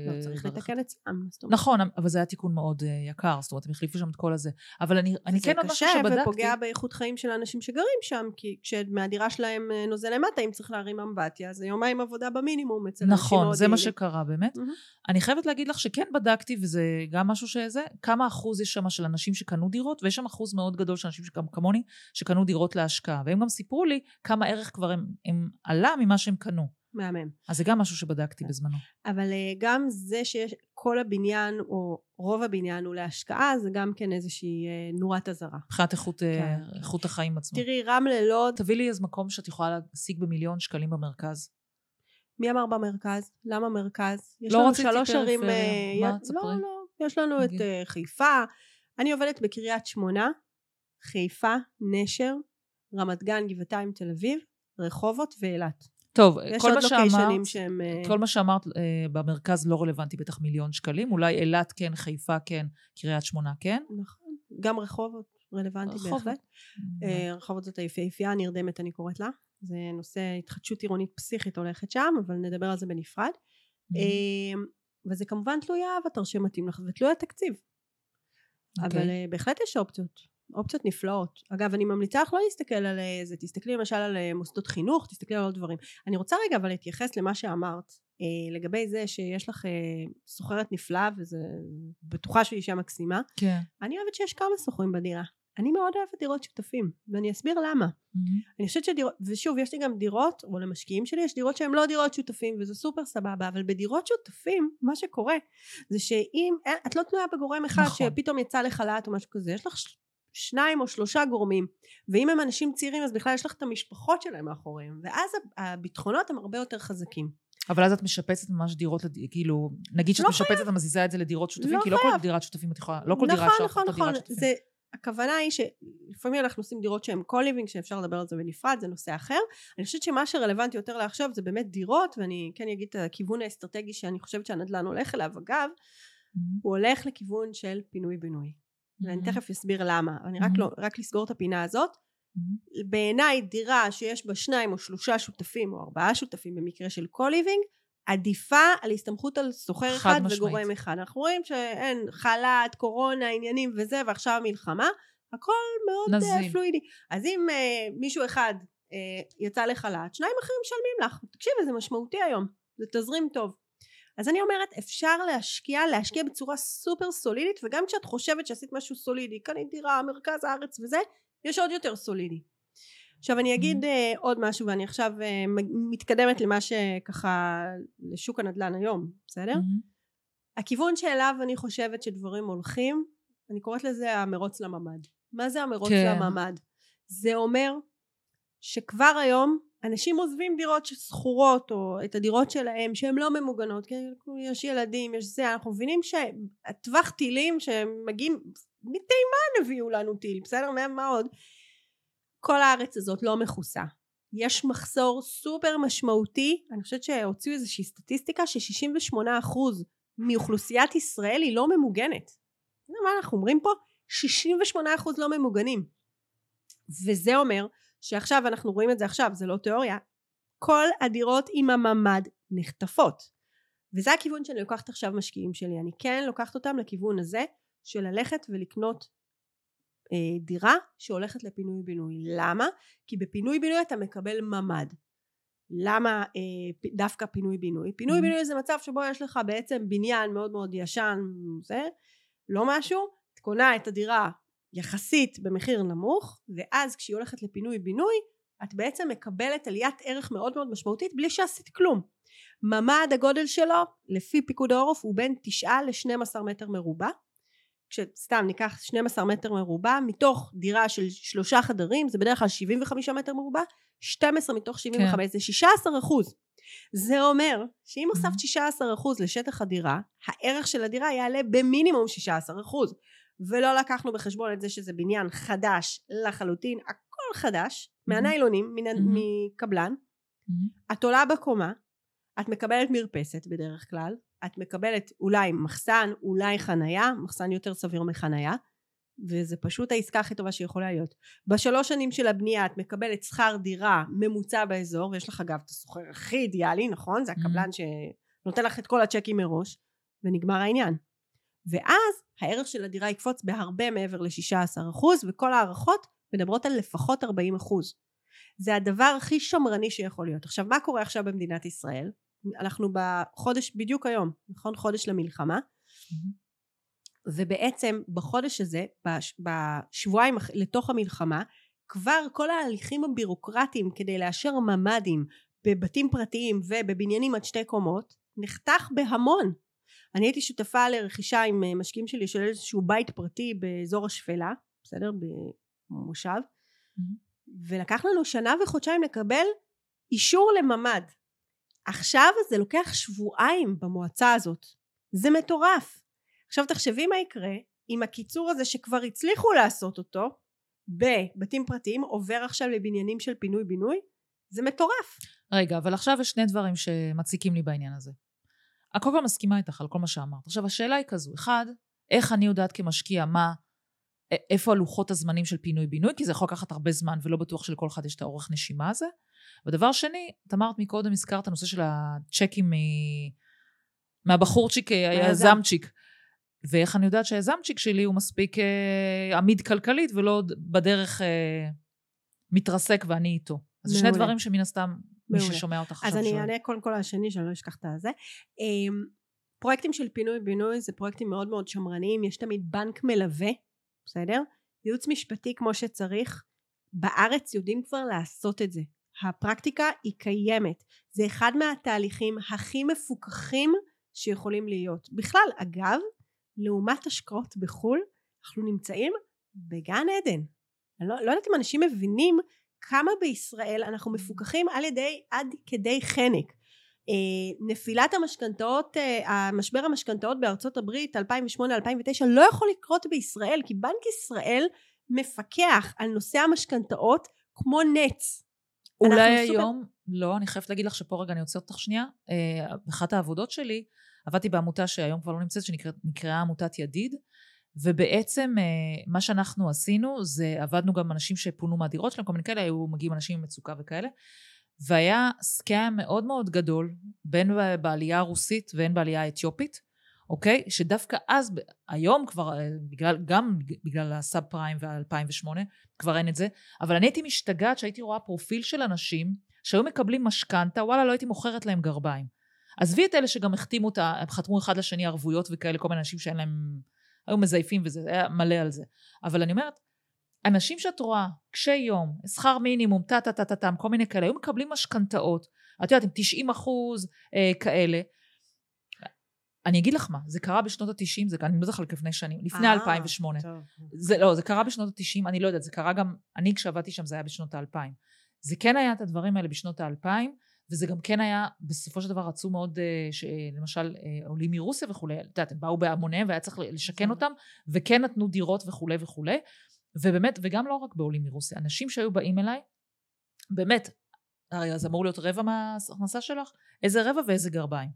לא צריך לתקן אצלם. נכון, אבל זה היה תיקון מאוד יקר, זאת אומרת, הם החליפו שם את כל הזה. אבל אני, אני כן עוד משהו שבדקתי... זה קשה ופוגע באיכות חיים של האנשים שגרים שם, כי כשמהדירה שלהם נוזל למטה, אם צריך להרים אמבטיה, זה יומיים עבודה במינימום אצל אנשים נכון, זה מה שקרה באמת. Mm-hmm. אני חייבת להגיד לך שכן בדקתי, וזה גם משהו שזה, כמה אחוז יש שם של אנשים שקנו דירות, ויש שם אחוז מאוד גדול של אנשים שגם כמוני, שקנו דירות להשקעה. והם גם סיפרו לי כמה ערך כבר הם, הם עלה ממה שהם קנו. מהמם. אז זה גם משהו שבדקתי בזמנו. אבל אה, גם זה שיש כל הבניין או רוב הבניין הוא להשקעה זה גם כן איזושהי אה, נורת אזהרה. מבחינת איכות, אה, כן. איכות החיים עצמו. תראי רמלה לוד. תביא לי איזה מקום שאת יכולה להשיג במיליון שקלים במרכז. מי אמר במרכז? למה מרכז? יש לא לנו שלוש ערים... מה? תספרי. לא, לא. יש לנו נגיד. את חיפה. אני עובדת בקריית שמונה, חיפה, נשר, רמת גן, גבעתיים, תל אביב, רחובות ואילת. טוב, כל מה שאמרת, שהם... אה, כל מה שאמרת אה, במרכז לא רלוונטי, בטח מיליון שקלים, אולי אילת כן, חיפה כן, קריית שמונה כן. נכון, גם רחובות רלוונטי רחובות. בהחלט. אה, רחובות זאת היפהפייה נרדמת אני קוראת לה, זה נושא התחדשות עירונית פסיכית הולכת שם, אבל נדבר על זה בנפרד. אה, וזה כמובן תלוי האבטר שמתאים לך ותלוי התקציב. Okay. אבל אוקיי. בהחלט יש אופציות. אופציות נפלאות. אגב, אני ממליצה לך לא להסתכל על זה, תסתכלי למשל על אה, מוסדות חינוך, תסתכלי על עוד דברים. אני רוצה רגע אבל להתייחס למה שאמרת, אה, לגבי זה שיש לך אה, סוחרת נפלאה, וזה בטוחה שהיא אישה מקסימה. כן. אני אוהבת שיש כמה סוחרים בדירה. אני מאוד אוהבת דירות שותפים, ואני אסביר למה. Mm-hmm. אני חושבת שדירות, ושוב, יש לי גם דירות, או למשקיעים שלי, יש דירות שהן לא דירות שותפים, וזה סופר סבבה, אבל בדירות שותפים, מה שקורה, זה שאם, את לא תלויה בגורם אחד נכון. שפתאום יצא לחל"ת או משהו כזה, יש לך שניים או שלושה גורמים ואם הם אנשים צעירים אז בכלל יש לך את המשפחות שלהם מאחוריהם ואז הביטחונות הם הרבה יותר חזקים אבל אז את משפצת ממש דירות, כאילו, נגיד שאת לא משפצת, את מזיזה את זה לדירות שותפים, לא כי לא כל דירת שותפים את יכולה, לא כל נכון, דירה אפשר נכון, נכון, נכון. זה, הכוונה היא שלפעמים אנחנו עושים דירות שהן קו-ליבינג, שאפשר לדבר על זה בנפרד, זה נושא אחר. אני חושבת שמה שרלוונטי יותר לעכשיו זה באמת דירות, ואני כן אגיד את הכיוון האסטרטגי שאני חושבת שהנדל"ן הולך אליו. אגב, mm-hmm. הוא הולך לכיוון של פינוי-בינוי. ואני תכף אסביר למה, אני רק, לא, רק לסגור את הפינה הזאת. בעיניי דירה שיש בה שניים או שלושה שותפים או ארבעה שותפים במקרה של קו-ליבינג עדיפה על הסתמכות על סוחר אחד משמעית. וגורם אחד. אנחנו רואים שאין חל"ת, קורונה, עניינים וזה ועכשיו מלחמה, הכל מאוד uh, פלואידי. אז אם uh, מישהו אחד uh, יצא לחל"ת, שניים אחרים משלמים לך. תקשיבי זה משמעותי היום, זה תזרים טוב. אז אני אומרת אפשר להשקיע, להשקיע בצורה סופר סולידית וגם כשאת חושבת שעשית משהו סולידי, קנית דירה, מרכז הארץ וזה, יש עוד יותר סולידי. עכשיו אני אגיד mm-hmm. uh, עוד משהו ואני עכשיו uh, מתקדמת למה שככה לשוק הנדל"ן היום, בסדר? Mm-hmm. הכיוון שאליו אני חושבת שדברים הולכים, אני קוראת לזה המרוץ לממ"ד. מה זה המרוץ כן. לממ"ד? זה אומר שכבר היום אנשים עוזבים דירות שכורות או את הדירות שלהם שהן לא ממוגנות כי יש ילדים יש זה אנחנו מבינים שהטווח טילים שמגיעים מתימן הביאו לנו טיל בסדר? מה עוד? כל הארץ הזאת לא מכוסה. יש מחסור סופר משמעותי אני חושבת שהוציאו איזושהי סטטיסטיקה ש-68% מאוכלוסיית ישראל היא לא ממוגנת. מה אנחנו אומרים פה? 68% לא ממוגנים. וזה אומר שעכשיו אנחנו רואים את זה עכשיו זה לא תיאוריה כל הדירות עם הממ"ד נחטפות. וזה הכיוון שאני לוקחת עכשיו משקיעים שלי. אני כן לוקחת אותם לכיוון הזה של ללכת ולקנות אה, דירה שהולכת לפינוי בינוי למה? כי בפינוי בינוי אתה מקבל ממ"ד. למה אה, דווקא פינוי בינוי? פינוי בינוי זה מצב שבו יש לך בעצם בניין מאוד מאוד ישן, זה, לא משהו, את קונה את הדירה יחסית במחיר נמוך, ואז כשהיא הולכת לפינוי בינוי, את בעצם מקבלת עליית ערך מאוד מאוד משמעותית בלי שעשית כלום. ממ"ד הגודל שלו, לפי פיקוד העורף, הוא בין 9 ל-12 מטר מרובע. כשסתם ניקח 12 מטר מרובע, מתוך דירה של שלושה חדרים, זה בדרך כלל 75 מטר מרובע, 12 מתוך 75 כן. זה 16 אחוז. זה אומר שאם הוספת 16 אחוז לשטח הדירה, הערך של הדירה יעלה במינימום 16 אחוז. ולא לקחנו בחשבון את זה שזה בניין חדש לחלוטין, הכל חדש, מהניילונים, מקבלן. את עולה בקומה, את מקבלת מרפסת בדרך כלל, את מקבלת אולי מחסן, אולי חנייה, מחסן יותר סביר מחנייה, וזה פשוט העסקה הכי טובה שיכולה להיות. בשלוש שנים של הבנייה את מקבלת שכר דירה ממוצע באזור, ויש לך אגב את הסוחר הכי אידיאלי, נכון? זה הקבלן שנותן לך את כל הצ'קים מראש, ונגמר העניין. ואז הערך של הדירה יקפוץ בהרבה מעבר ל-16% וכל ההערכות מדברות על לפחות 40%. זה הדבר הכי שמרני שיכול להיות. עכשיו מה קורה עכשיו במדינת ישראל? אנחנו בחודש בדיוק היום, נכון? חודש למלחמה. ובעצם בחודש הזה, בשבועיים לתוך המלחמה, כבר כל ההליכים הבירוקרטיים כדי לאשר ממ"דים בבתים פרטיים ובבניינים עד שתי קומות נחתך בהמון. אני הייתי שותפה לרכישה עם אה, משקיעים שלי של איזשהו בית פרטי באזור השפלה, בסדר? במושב. Mm-hmm. ולקח לנו שנה וחודשיים לקבל אישור לממ"ד. עכשיו זה לוקח שבועיים במועצה הזאת. זה מטורף. עכשיו תחשבי מה יקרה אם הקיצור הזה שכבר הצליחו לעשות אותו בבתים פרטיים עובר עכשיו לבניינים של פינוי בינוי זה מטורף. רגע אבל עכשיו יש שני דברים שמציקים לי בעניין הזה. אני קודם כל מסכימה איתך על כל מה שאמרת. עכשיו השאלה היא כזו, אחד, איך אני יודעת כמשקיע מה, איפה הלוחות הזמנים של פינוי בינוי, כי זה יכול לקחת הרבה זמן ולא בטוח שלכל אחד יש את האורך נשימה הזה. ודבר שני, את אמרת מקודם, הזכרת הנושא של הצ'קים מ... מהבחורצ'יק, היזמצ'יק. ואיך אני יודעת שהיזמצ'יק שלי הוא מספיק אה, עמיד כלכלית ולא בדרך אה, מתרסק ואני איתו. אז זה שני דברים שמן הסתם מי ששומע אותך עכשיו שואל. אז אני אענה קודם כל השני שאני לא אשכח את הזה. אמ, פרויקטים של פינוי בינוי זה פרויקטים מאוד מאוד שמרניים יש תמיד בנק מלווה בסדר? ייעוץ משפטי כמו שצריך בארץ יודעים כבר לעשות את זה הפרקטיקה היא קיימת זה אחד מהתהליכים הכי מפוקחים שיכולים להיות בכלל אגב לעומת השקעות בחו"ל אנחנו נמצאים בגן עדן אני לא, לא יודעת אם אנשים מבינים כמה בישראל אנחנו מפוקחים על ידי עד כדי חנק אה, נפילת המשכנתאות, אה, המשבר המשכנתאות בארצות הברית 2008-2009 לא יכול לקרות בישראל כי בנק ישראל מפקח על נושא המשכנתאות כמו נץ. אולי היום, סופר... לא, אני חייבת להגיד לך שפה רגע אני עוצרת אותך שנייה. אה, אחת העבודות שלי, עבדתי בעמותה שהיום כבר לא נמצאת, שנקראה עמותת ידיד, ובעצם מה שאנחנו עשינו זה עבדנו גם אנשים שפונו מהדירות שלהם, כל מיני כאלה, היו מגיעים אנשים עם מצוקה וכאלה, והיה סקאם מאוד מאוד גדול, בין בעלייה הרוסית והן בעלייה האתיופית, אוקיי? שדווקא אז, היום כבר, אה, בגלל, גם בגלל הסאב פריים וה-2008, כבר אין את זה, אבל אני הייתי משתגעת שהייתי רואה פרופיל של אנשים שהיו מקבלים משכנתה, וואלה, לא הייתי מוכרת להם גרביים. עזבי את אלה שגם החתימו אותה, חתמו אחד לשני ערבויות וכאלה, כל מיני אנשים שאין להם, היו מזייפים וזה, היה מלא על זה. אבל אני אומרת, אנשים שאת רואה, קשי יום, שכר מינימום, טה טה טה טה טה, כל מיני כאלה, היו מקבלים משכנתאות, את יודעת, עם 90 אחוז אה, כאלה. אני אגיד לך מה, זה קרה בשנות ה-90, זה, אני לא זוכרת לפני שנים, לפני 2008. אה, זה, לא, זה קרה בשנות ה-90, אני לא יודעת, זה קרה גם, אני כשעבדתי שם זה היה בשנות ה-2000. זה כן היה את הדברים האלה בשנות ה-2000, וזה גם כן היה, בסופו של דבר רצו מאוד, אה, למשל אה, עולים מרוסיה וכולי, את יודעת, הם באו בהמוניהם והיה צריך לשכן אותם, וכן נתנו דירות וכולי וכולי. ובאמת, וגם לא רק בעולים מרוסיה, אנשים שהיו באים אליי, באמת, הרי זה אמור להיות רבע מההכנסה שלך, איזה רבע ואיזה גרביים.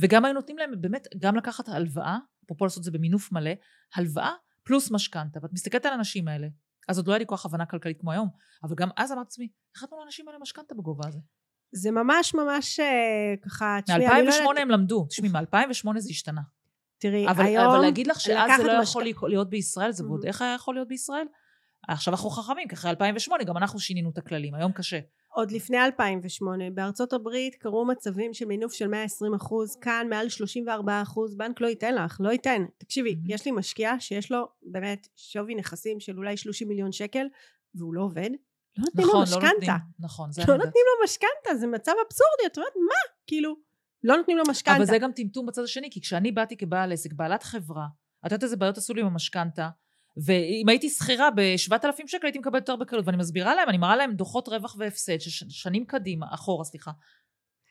וגם היו נותנים להם באמת גם לקחת הלוואה, אפרופו לעשות את זה במינוף מלא, הלוואה פלוס משכנתה. ואת מסתכלת על האנשים האלה, אז עוד לא היה לי כוח הבנה כלכלית כמו היום, אבל גם אז אמרתי לעצמי, איך נתנו לאנשים האלה משכנתה בגובה הזה? זה ממש ממש אה, ככה, תשמעי, מ-2008 לא הם למדו, תשמעי, מ-2008 זה השתנה. תראי, אבל, היום... אבל להגיד לך שאז זה לא משק... יכול להיות בישראל, זה ועוד איך היה יכול להיות בישראל? עכשיו אנחנו חכמים, כי אחרי 2008 גם אנחנו שינינו את הכללים, היום קשה. עוד לפני 2008 בארצות הברית קרו מצבים של מינוף של 120 אחוז כאן מעל 34 אחוז בנק לא ייתן לך לא ייתן תקשיבי Mhm. יש לי משקיע שיש לו באמת שווי נכסים של אולי 30 מיליון שקל והוא לא עובד לא נותנים לו נכון, לא נותנים. משכנתה נכון, זה לא. נותנים לו משכנתה זה מצב אבסורדי את אומרת מה כאילו לא נותנים לו משכנתה אבל זה גם טמטום בצד השני, כי כשאני באתי כבעל עסק, בעלת חברה, את יודעת איזה בעיות עשו לי עם המשכנתה, ואם הייתי שכירה ב-7,000 שקל הייתי מקבלת יותר בקלות, ואני מסבירה להם, אני מראה להם דוחות רווח והפסד, שש- שנים קדימה, אחורה, סליחה.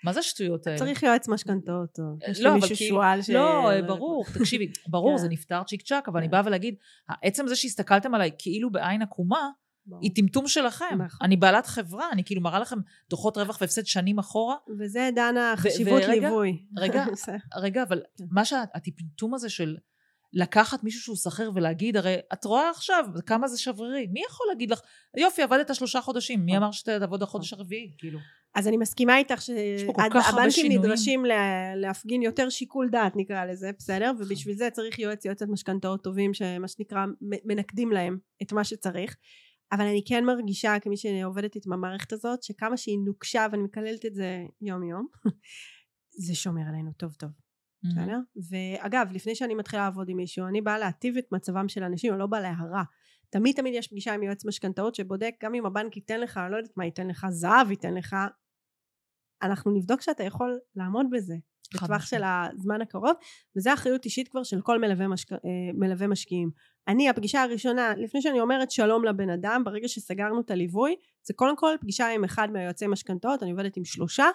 מה זה השטויות האלה? צריך יועץ משכנתאות או יש לא, כאילו- שועל ש... לא, ברור, תקשיבי, ברור, כן. זה נפתר צ'יק צ'אק, אבל אני כן. באה ולהגיד, עצם זה שהסתכלתם עליי כאילו בעין עקומה, ברור. היא טמטום שלכם. נכון. אני בעלת חברה, אני כאילו מראה לכם דוחות רווח והפסד שנים אחורה. וזה דנה חשיבות ליווי רגע. רגע, אבל כן. מה שהטמטום הזה של לקחת מישהו שהוא שכיר ולהגיד, הרי את רואה עכשיו כמה זה שברירי. מי יכול להגיד לך, יופי, עבדת שלושה חודשים, מי נכון. אמר שתעבוד החודש הרביעי? כאילו. אז אני מסכימה איתך שהבנקים. נדרשים לה- להפגין יותר שיקול דעת נקרא לזה בסדר ובשביל זה צריך יועץ יועצת משכנתאות טובים שמה שנקרא מנקדים להם את מה שצריך אבל אני כן מרגישה כמי שעובדת עם המערכת הזאת שכמה שהיא נוקשה ואני מקללת את זה יום יום זה שומר עלינו טוב טוב בסדר? ואגב, לפני שאני מתחילה לעבוד עם מישהו, אני באה להטיב את מצבם של אנשים, אני לא באה להרע. תמיד תמיד יש פגישה עם יועץ משכנתאות שבודק גם אם הבנק ייתן לך, אני לא יודעת מה ייתן לך, זהב ייתן לך, אנחנו נבדוק שאתה יכול לעמוד בזה בטווח. של הזמן הקרוב, וזה אחריות אישית כבר של כל מלווה, משק... אה, מלווה משקיעים. אני, הפגישה הראשונה, לפני שאני אומרת שלום לבן אדם, ברגע שסגרנו את הליווי, זה קודם כל פגישה עם אחד מהיועצי משכנתאות, אני עובדת עם שלושה,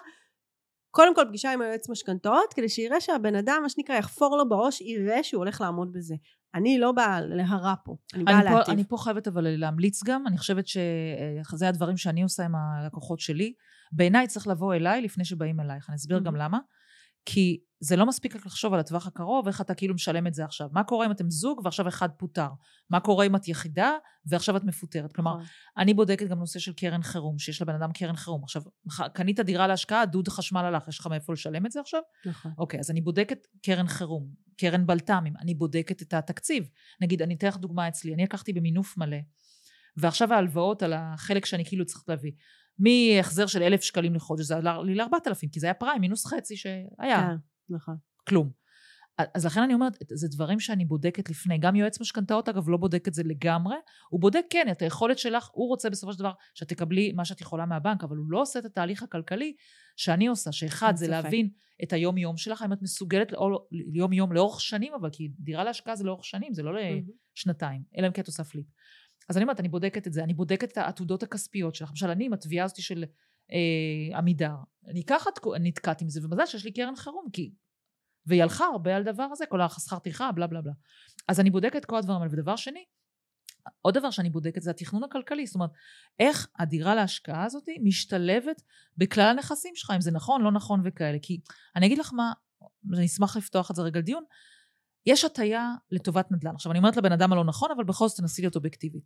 קודם כל פגישה עם היועץ משכנתאות כדי שיראה שהבן אדם מה שנקרא יחפור לו בראש יראה שהוא הולך לעמוד בזה אני לא באה להרע פה אני באה להטיב אני פה חייבת אבל להמליץ גם, אני חושבת שזה הדברים שאני עושה עם הלקוחות שלי. בעיניי צריך לבוא אליי לפני שבאים אלייך, אני אסביר גם Mhm. למה. כי זה לא מספיק רק לחשוב על הטווח הקרוב, איך אתה כאילו משלם את זה עכשיו. מה קורה אם אתם זוג ועכשיו אחד פוטר? מה קורה אם את יחידה ועכשיו את מפוטרת? כלומר, נכון. אני בודקת גם נושא של קרן חירום, שיש לבן אדם קרן חירום. עכשיו, קנית דירה להשקעה, דוד חשמל הלך, יש לך מאיפה לשלם את זה עכשיו? נכון אוקיי, אז אני בודקת קרן חירום, קרן בלת"מים, אני בודקת את התקציב. נגיד, אני אתן לך דוגמה אצלי, אני לקחתי במינוף מלא, ועכשיו ההלוואות על החלק שאני כאילו צריכה להביא, מהחזר של אלף שקלים לחודש, זה עלה לי לארבעת אלפים, כי זה היה פריים, מינוס חצי שהיה, כן, נכון כלום. אז לכן אני אומרת, זה דברים שאני בודקת לפני. גם יועץ משכנתאות, אגב, לא בודק את זה לגמרי. הוא בודק, כן, את היכולת שלך, הוא רוצה בסופו של דבר שאת תקבלי מה שאת יכולה מהבנק, אבל הוא לא עושה את התהליך הכלכלי שאני עושה, שאחד זה. להבין את היום-יום שלך, אם את מסוגלת ליום-יום לאורך שנים, אבל כי דירה להשקעה זה לאורך שנים, זה לא. לשנתיים, אלא אם כן את עושה פליפ. אז אני אומרת, אני בודקת את זה, אני בודקת את העתודות הכספיות שלך. למשל, אני עם התביעה הזאת של אה, עמידר, אני ככה תקו- נתקעת עם זה, ומזל שיש לי קרן חירום, כי... והיא הלכה הרבה על דבר הזה, כל השכר טרחה, בלה בלה בלה. אז אני בודקת כל הדברים האלה. ודבר שני, עוד דבר שאני בודקת זה התכנון הכלכלי, זאת אומרת, איך הדירה להשקעה הזאת משתלבת בכלל הנכסים שלך, אם זה נכון, לא נכון וכאלה. כי אני אגיד לך מה, אני אשמח לפתוח את זה רגע לדיון, יש הטיה לטובת נדל"ן. עכשיו, אני אומרת לבן אדם הלא נכון, אבל בכל זאת תנסי להיות אובייקטיבית.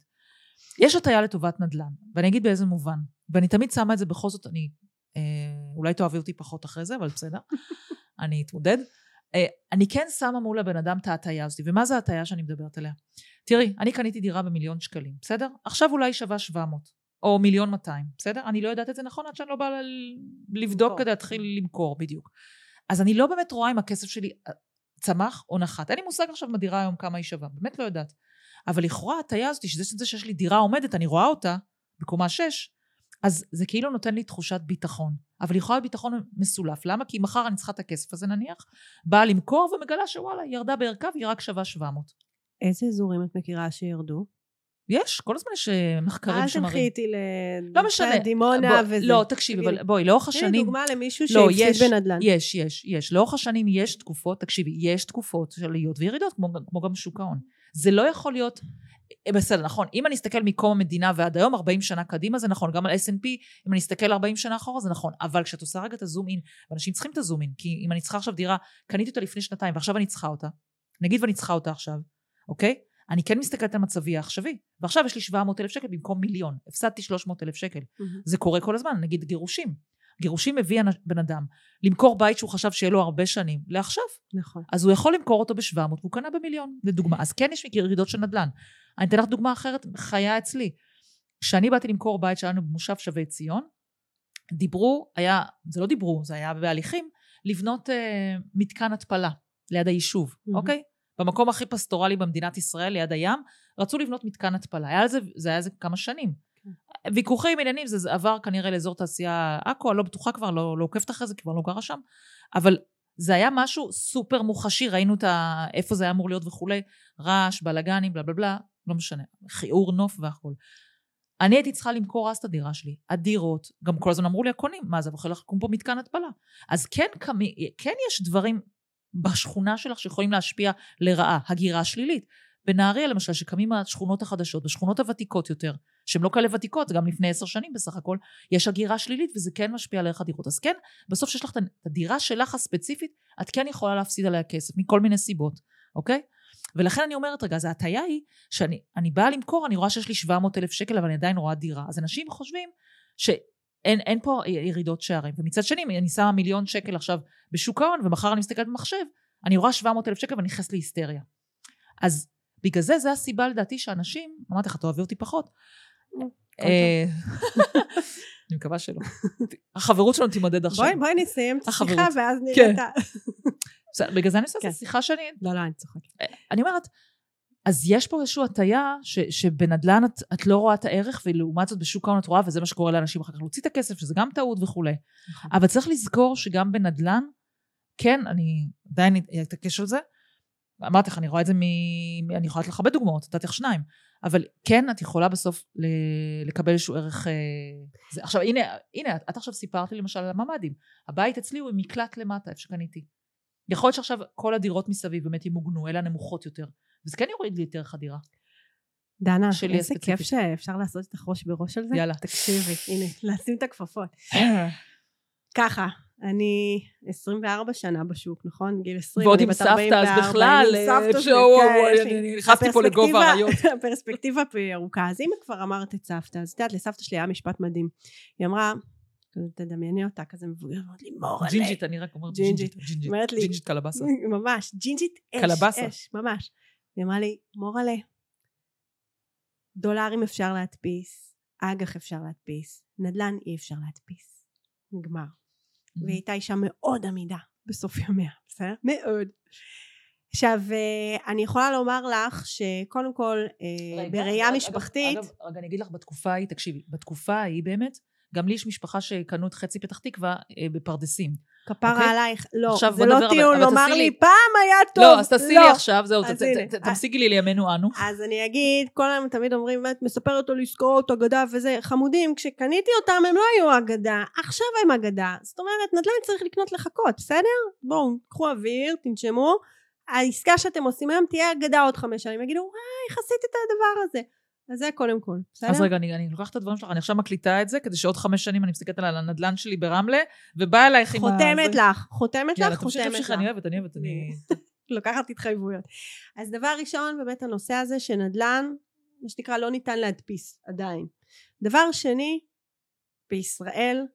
יש הטיה לטובת נדל"ן, ואני אגיד באיזה מובן. ואני תמיד שמה את זה בכל זאת, אני... אה, אולי תאהבי אותי פחות אחרי זה, אבל בסדר. אני אתמודד. אה, אני כן שמה מול הבן אדם את ההטיה הזאת, ומה זה ההטיה שאני מדברת עליה? תראי, אני קניתי דירה במיליון שקלים, בסדר? עכשיו אולי שווה 700, או מיליון 200, בסדר? אני לא יודעת את זה נכון עד שאני לא באה לבדוק. כדי להתחיל למכור, בדיוק. אז אני לא באמת רואה אם הכסף שלי צמח או נחת. אין לי מושג עכשיו בדירה היום כמה היא שווה, באמת לא יודעת. אבל לכאורה ההטיה הזאת, שזה זה שיש לי דירה עומדת, אני רואה אותה בקומה 6, אז זה כאילו נותן לי תחושת ביטחון. אבל להיות ביטחון מסולף. למה? כי מחר אני צריכה את הכסף הזה נניח, באה למכור ומגלה שוואלה, היא ירדה בערכה והיא רק שווה 700. איזה אזורים את מכירה שירדו? יש, כל הזמן יש אה, מחקרים אל שמראים. תלכי איתי לא. לדימונה בוא, וזה. לא, תקשיבי, אבל בואי, לאורך השנים... דוגמה למישהו לא, שהפסיד בנדל"ן. יש, יש, יש. לאורך השנים יש תקופות, תקשיבי, יש תקופות של עליות וירידות, כמו, כמו גם שוק ההון. זה לא יכול להיות... אה, בסדר, נכון, אם אני אסתכל מקום המדינה ועד היום, 40 שנה קדימה זה נכון, גם על S&P, אם אני אסתכל 40 שנה אחורה זה נכון, אבל כשאת עושה רגע את הזום אין, ואנשים צריכים את הזום אין, כי אם אני צריכה עכשיו דירה, קניתי אותה לפני שנתיים ועכשיו אני צריכה אותה, נגיד ואני צריכה אותה עכשיו, אוקיי? אני כן מסתכלת על מצבי העכשווי, ועכשיו יש לי 700 אלף שקל במקום מיליון, הפסדתי 300 אלף שקל. מהמם. זה קורה כל הזמן, נגיד גירושים. גירושים מביא בן אדם למכור בית שהוא חשב שיהיה לו הרבה שנים, לעכשיו. נכון. אז הוא יכול למכור אותו ב-700 והוא קנה במיליון, לדוגמה. אז כן יש ירידות של נדל"ן. אני אתן לך דוגמה אחרת, חיה אצלי. כשאני באתי למכור בית שלנו במושב שבי ציון, דיברו, היה, זה לא דיברו, זה היה בהליכים, לבנות אה, מתקן התפלה ליד היישוב, Mhm. אוקיי? במקום הכי פסטורלי במדינת ישראל, ליד הים, רצו לבנות מתקן התפלה. היה זה, זה היה זה כמה שנים. כן. ויכוחים, עניינים, זה, זה עבר כנראה לאזור תעשייה עכו, אני לא בטוחה כבר, לא, לא עוקבת אחרי זה, כבר לא גרה שם. אבל זה היה משהו סופר מוחשי, ראינו את ה... איפה זה היה אמור להיות וכולי, רעש, בלאגנים, בלה בלה בלה, לא משנה, כיעור נוף והכול. אני הייתי צריכה למכור אז את הדירה שלי. הדירות, גם כל הזמן אמרו לי הקונים, מה זה, הולך לקום פה מתקן התפלה. אז כן, קמי, כן יש דברים בשכונה שלך שיכולים להשפיע לרעה, הגירה שלילית. בנהריה למשל, שקמים השכונות החדשות, בשכונות הוותיקות יותר, שהן לא כאלה ותיקות, גם לפני עשר שנים בסך הכל, יש הגירה שלילית וזה כן משפיע על ערך הדירות. אז כן, בסוף שיש לך את הדירה שלך הספציפית, את כן יכולה להפסיד עליה כסף, מכל מיני סיבות, אוקיי? ולכן אני אומרת, רגע, אז ההטייה היא שאני אני באה למכור, אני רואה שיש לי 700 אלף שקל, אבל אני עדיין רואה דירה. אז אנשים חושבים אין פה ירידות שערים. ומצד שני, אני שמה מיליון שקל עכשיו בשוק ההון, ומחר אני מסתכלת במחשב, אני רואה 700 אלף שקל ואני נכנסת להיסטריה. אז בגלל זה, זה הסיבה לדעתי שאנשים, אמרתי לך, תאהבי אותי פחות. אה, אני מקווה שלא. החברות שלנו תימדד עכשיו. בואי, בואי נסיים את השיחה. ואז נראה כן. את ה... בגלל זה אני עושה את כן. השיחה שאני... לא, לא, אני צוחקת. אני אומרת, אז יש פה איזושהי הטיה שבנדל"ן את, את לא רואה את הערך, ולעומת זאת בשוק ההון את רואה, וזה מה שקורה לאנשים אחר כך להוציא את הכסף, שזה גם טעות וכולי. נכון. אבל צריך לזכור שגם בנדל"ן, כן, אני עדיין אתעקש על זה. אמרתי לך, אני רואה את זה מ... מ- אני יכולה לתת לך הרבה דוגמאות, נתתי לך שניים. אבל כן, את יכולה בסוף ל... לקבל איזשהו ערך... אה, זה. עכשיו, הנה, הנה, את, את עכשיו סיפרת לי למשל על הממ"דים. הבית אצלי הוא עם מקלט למטה, איפה שקניתי. יכול להיות שעכשיו כל הדירות מסביב באמת ימוגנו, אלה הנמוכות יותר. וזה כן יוריד לי את ערך הדירה. דנה, איזה כיף. שאפשר לעשות את הראש בראש על זה. יאללה. תקשיבי, הנה, לשים את הכפפות. ככה, אני 24 שנה בשוק, נכון? גיל 20, ועוד עם בת סבתא, 44, אז בכלל, אה, שואו, כן, אני נכנסתי פה לגובה האריות. הפרספקטיבה היא ארוכה. אז אם כבר אמרת את סבתא, אז את יודעת, לסבתא שלי היה משפט מדהים. היא אמרה, תדמייני אותה, כזה מבוגרת, אמרת לי, מור. ג'ינג'ית, אני רק אומרת ג'ינג'ית. ג'ינג'ית. קלבסה. ממש, ג'ינג'ית אש. אש, ממש. היא אמרה לי, מורלה, דולרים אפשר להדפיס, אג"ח אפשר להדפיס, נדל"ן אי אפשר להדפיס. נגמר. והיא הייתה אישה מאוד עמידה בסוף ימיה, בסדר? מאוד. עכשיו, אה, אני יכולה לומר לך שקודם כל, אה, רגע, בראייה אגב- משפחתית, אגב, רגע, אני אגיד לך, בתקופה ההיא, תקשיבי, בתקופה ההיא באמת, גם לי יש משפחה שקנו את חצי פתח תקווה אה, בפרדסים. כפרה אוקיי? עלייך, לא, זה לא טיעון לומר לי, לי- פעם היה טוב, לא, אז תעשי לי עכשיו, זהו, תמשיגי לי לימינו אנו. אז אני אגיד, כל היום תמיד אומרים, את מספרת על עסקאות, אגדה וזה, חמודים, כשקניתי אותם הם לא היו אגדה, עכשיו הם אגדה. זאת אומרת, נדל"ן צריך לקנות לחכות, בסדר? בואו, קחו אוויר, תנשמו. העסקה שאתם עושים היום תהיה אגדה עוד חמש שנים. יגידו, וואי, איך עשית את הדבר הזה? אז זה קודם כל, בסדר? אז רגע, אני, אני לוקחת את הדברים שלך, אני עכשיו מקליטה את זה, כדי שעוד חמש שנים אני מסתכלת על הנדלן שלי ברמלה, ובאה אלייך עם ה... חותמת. לך, חותמת לך, תמשיכי, חותמת תמשיכי, לך. אני אוהבת, אני אוהבת, אני... לוקחת התחייבויות. אז דבר ראשון, באמת הנושא הזה שנדל"ן, מה שנקרא, לא ניתן להדפיס עדיין. דבר שני, בישראל,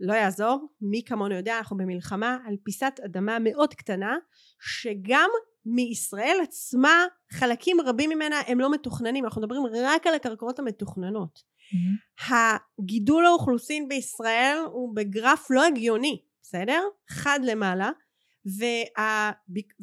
לא יעזור, מי כמונו יודע, אנחנו במלחמה על פיסת אדמה מאוד קטנה, שגם מישראל עצמה, חלקים רבים ממנה הם לא מתוכננים, אנחנו מדברים רק על הקרקעות המתוכננות. הגידול האוכלוסין בישראל הוא בגרף לא הגיוני, בסדר? חד למעלה,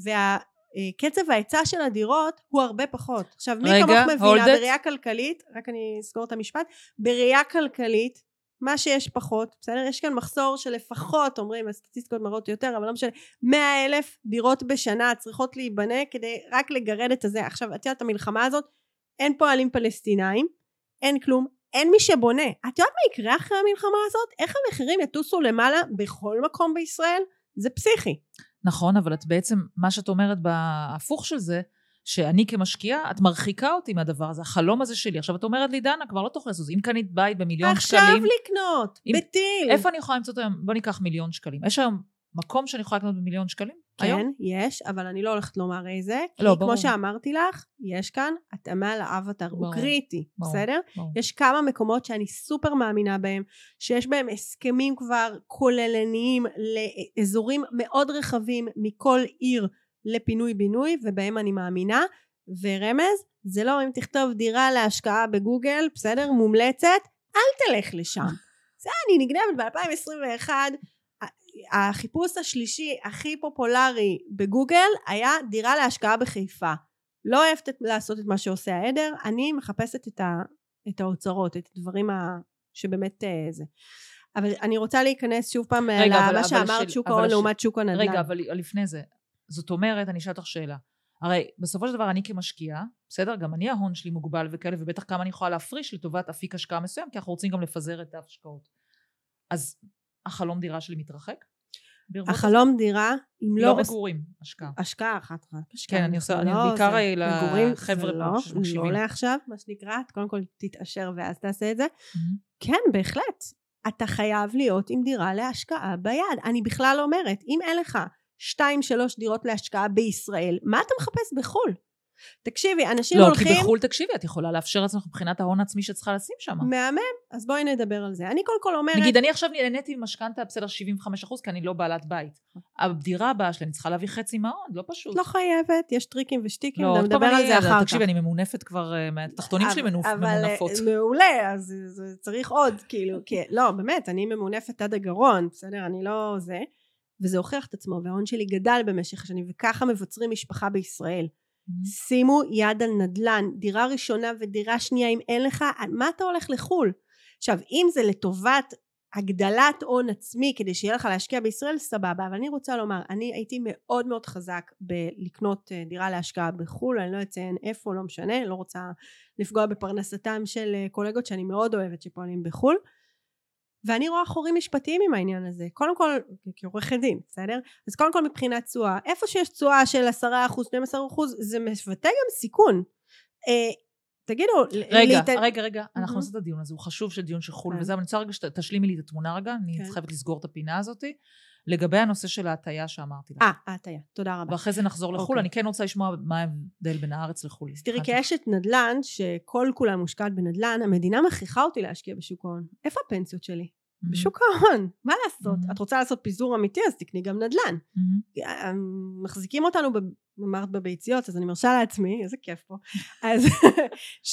והקצב ההיצע של הדירות הוא הרבה פחות. עכשיו מי רגע, כמוך מבינה. בראייה כלכלית, רק אני אסגור את המשפט, בראייה כלכלית מה שיש פחות, בסדר? יש כאן מחסור של לפחות, אומרים הסטטיסטיקות מראות יותר, אבל לא משנה, 100 אלף דירות בשנה צריכות להיבנה כדי רק לגרד את הזה. עכשיו, את יודעת, המלחמה הזאת, אין פועלים פלסטינאים, אין כלום, אין מי שבונה. את יודעת מה יקרה אחרי המלחמה הזאת? איך המחירים יטוסו למעלה בכל מקום בישראל? זה פסיכי. נכון, אבל את בעצם, מה שאת אומרת בהפוך של זה, שאני כמשקיעה, את מרחיקה אותי מהדבר הזה, החלום הזה שלי. עכשיו את אומרת לי, דנה, כבר לא תוכל לעשות, אם קנית בית במיליון עכשיו שקלים, לקנות, אם- בטיל. איפה אני יכולה למצוא את היום? בוא ניקח מיליון שקלים. יש היום מקום שאני יכולה לקנות במיליון שקלים? היום? כן, יש, אבל אני לא הולכת לומר איזה, כי לא, ברור. כמו שאמרתי לך, יש כאן התאמה לאבטר, הוא קריטי, ברור. בסדר? ברור. יש כמה מקומות שאני סופר מאמינה בהם, שיש בהם הסכמים כבר כוללניים לאזורים מאוד רחבים מכל עיר לפינוי בינוי, ובהם אני מאמינה, ורמז, זה לא אם תכתוב דירה להשקעה בגוגל, בסדר? מומלצת, אל תלך לשם. זה אני נגנבת ב-2021 החיפוש השלישי הכי פופולרי בגוגל היה דירה להשקעה בחיפה. לא אוהבת לעשות את מה שעושה העדר אני מחפשת את, ה, את האוצרות את הדברים ה, שבאמת אה, זה. אבל אני רוצה להיכנס שוב פעם למה שאמרת שוק ההון לעומת שוק הנדל"ן. רגע אבל לפני זה זאת אומרת אני אשאל אותך שאלה הרי בסופו של דבר אני כמשקיעה, בסדר? גם אני ההון שלי מוגבל וכאלה, ובטח כמה אני יכולה להפריש לטובת אפיק השקעה מסוים, כי אנחנו רוצים גם לפזר את ההשקעות. אז החלום דירה שלי מתרחק? החלום דירה, אם לא... לא מגורים, השקעה. השקעה אחת רק. כן, אני עושה, אני לא, בעיקר לחבר'ה פה שמקשיבים. לא לעכשיו, מה שנקרא, קודם כל תתעשר ואז תעשה את זה. כן, בהחלט. אתה חייב להיות עם דירה להשקעה ביד. אני בכלל אומרת, אם אין לך שתיים שלוש דירות להשקעה בישראל, מה אתה מחפש בחו"ל? תקשיבי, אנשים לא, הולכים... לא, כי בחו"ל, תקשיבי, את יכולה לאפשר לעצמך מבחינת ההון העצמי שאת צריכה לשים שם. מהמם, אז בואי נדבר על זה. אני קודם כל אומרת... נגיד, אני עכשיו נהניתי ממשכנתה בסדר 75 אחוז, כי אני לא בעלת בית. הדירה הבאה שלי, אני צריכה להביא חצי מההון, לא פשוט. לא חייבת, יש טריקים ושטיקים, לא, נדבר על זה אחר כך. תקשיבי, אני ממונפת כבר, אה, התחתונים שלי ממונפות. אבל מעולה, אז צריך עוד, כאילו, כי... לא, באמת, אני ממונפת עד הגרון, בסדר? אני לא זה. וזה הוכיח את עצמו וההון שלי גדל במשך השנים וככה מבצרים משפחה בישראל. Mm-hmm. שימו יד על נדל"ן דירה ראשונה ודירה שנייה אם אין לך מה אתה הולך לחו"ל? עכשיו אם זה לטובת הגדלת הון עצמי כדי שיהיה לך להשקיע בישראל סבבה אבל אני רוצה לומר אני הייתי מאוד מאוד חזק בלקנות אה, דירה להשקעה בחו"ל אני לא אציין איפה לא משנה לא רוצה לפגוע בפרנסתם של אה, קולגות שאני מאוד אוהבת שפועלים בחו"ל ואני רואה חורים משפטיים עם העניין הזה קודם כל כעורכת דין בסדר אז קודם כל מבחינת תשואה איפה שיש תשואה של עשרה אחוז 12 אחוז זה מבטא גם סיכון אה, תגידו רגע להת... רגע רגע mm-hmm. אנחנו נעשה את הדיון הזה הוא חשוב של דיון של חו"ל כן. וזה אבל אני רוצה רגע שתשלימי לי את התמונה רגע אני כן. חייבת לסגור את הפינה הזאתי לגבי הנושא של ההטייה שאמרתי לך. אה, ההטייה, תודה רבה. ואחרי זה נחזור לחו"ל, אוקיי. אני כן רוצה לשמוע מה ההבדל בין הארץ לחו"ל. אז תראי, כאשת נדל"ן, שכל כולה מושקעת בנדל"ן, המדינה מכריחה אותי להשקיע בשוק ההון. איפה הפנסיות שלי? Mm-hmm. בשוק ההון, מה לעשות? Mm-hmm. את רוצה לעשות פיזור אמיתי אז תקני גם נדל"ן. Mm-hmm. מחזיקים אותנו, אמרת בביציות, אז אני מרשה לעצמי, איזה כיף פה. אז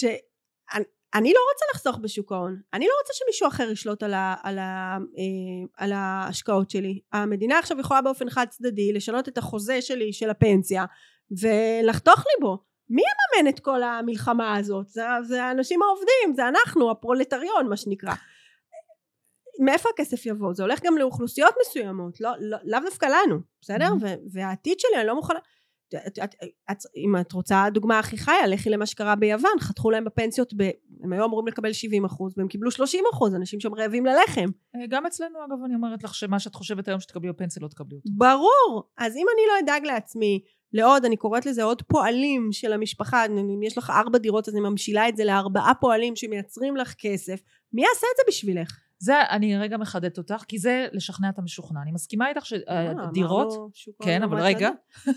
שאני לא רוצה לחסוך בשוק ההון, אני לא רוצה שמישהו אחר ישלוט על, ה, על, ה, אה, על ההשקעות שלי. המדינה עכשיו יכולה באופן חד צדדי לשנות את החוזה שלי של הפנסיה ולחתוך לי בו. מי יממן את כל המלחמה הזאת? זה, זה האנשים העובדים, זה אנחנו, הפרולטריון מה שנקרא. מאיפה הכסף יבוא? זה הולך גם לאוכלוסיות מסוימות, לא, לא, לאו דווקא לנו, בסדר? Mm-hmm. והעתיד שלי, אני לא מוכנה... את, את, את, אם את רוצה דוגמה הכי חיה, לכי למה שקרה ביוון, חתכו להם בפנסיות, ב, הם היו אמורים לקבל 70 אחוז, והם קיבלו 30 אחוז, אנשים שם רעבים ללחם. אה, גם אצלנו, אגב, אני אומרת לך שמה שאת חושבת היום שתקבלי בפנסיה, לא תקבלי אותו. ברור! אז אם אני לא אדאג לעצמי לעוד, אני קוראת לזה עוד פועלים של המשפחה, אם יש לך ארבע דירות, אז אני ממשילה את זה לארבעה פועלים שמייצרים לך כסף, מי יעשה את זה בשבילך? זה, אני רגע מחדדת אותך, כי זה לשכנע את המשוכנע. אני מסכימה איתך שדירות... אה, כן, אבל רגע.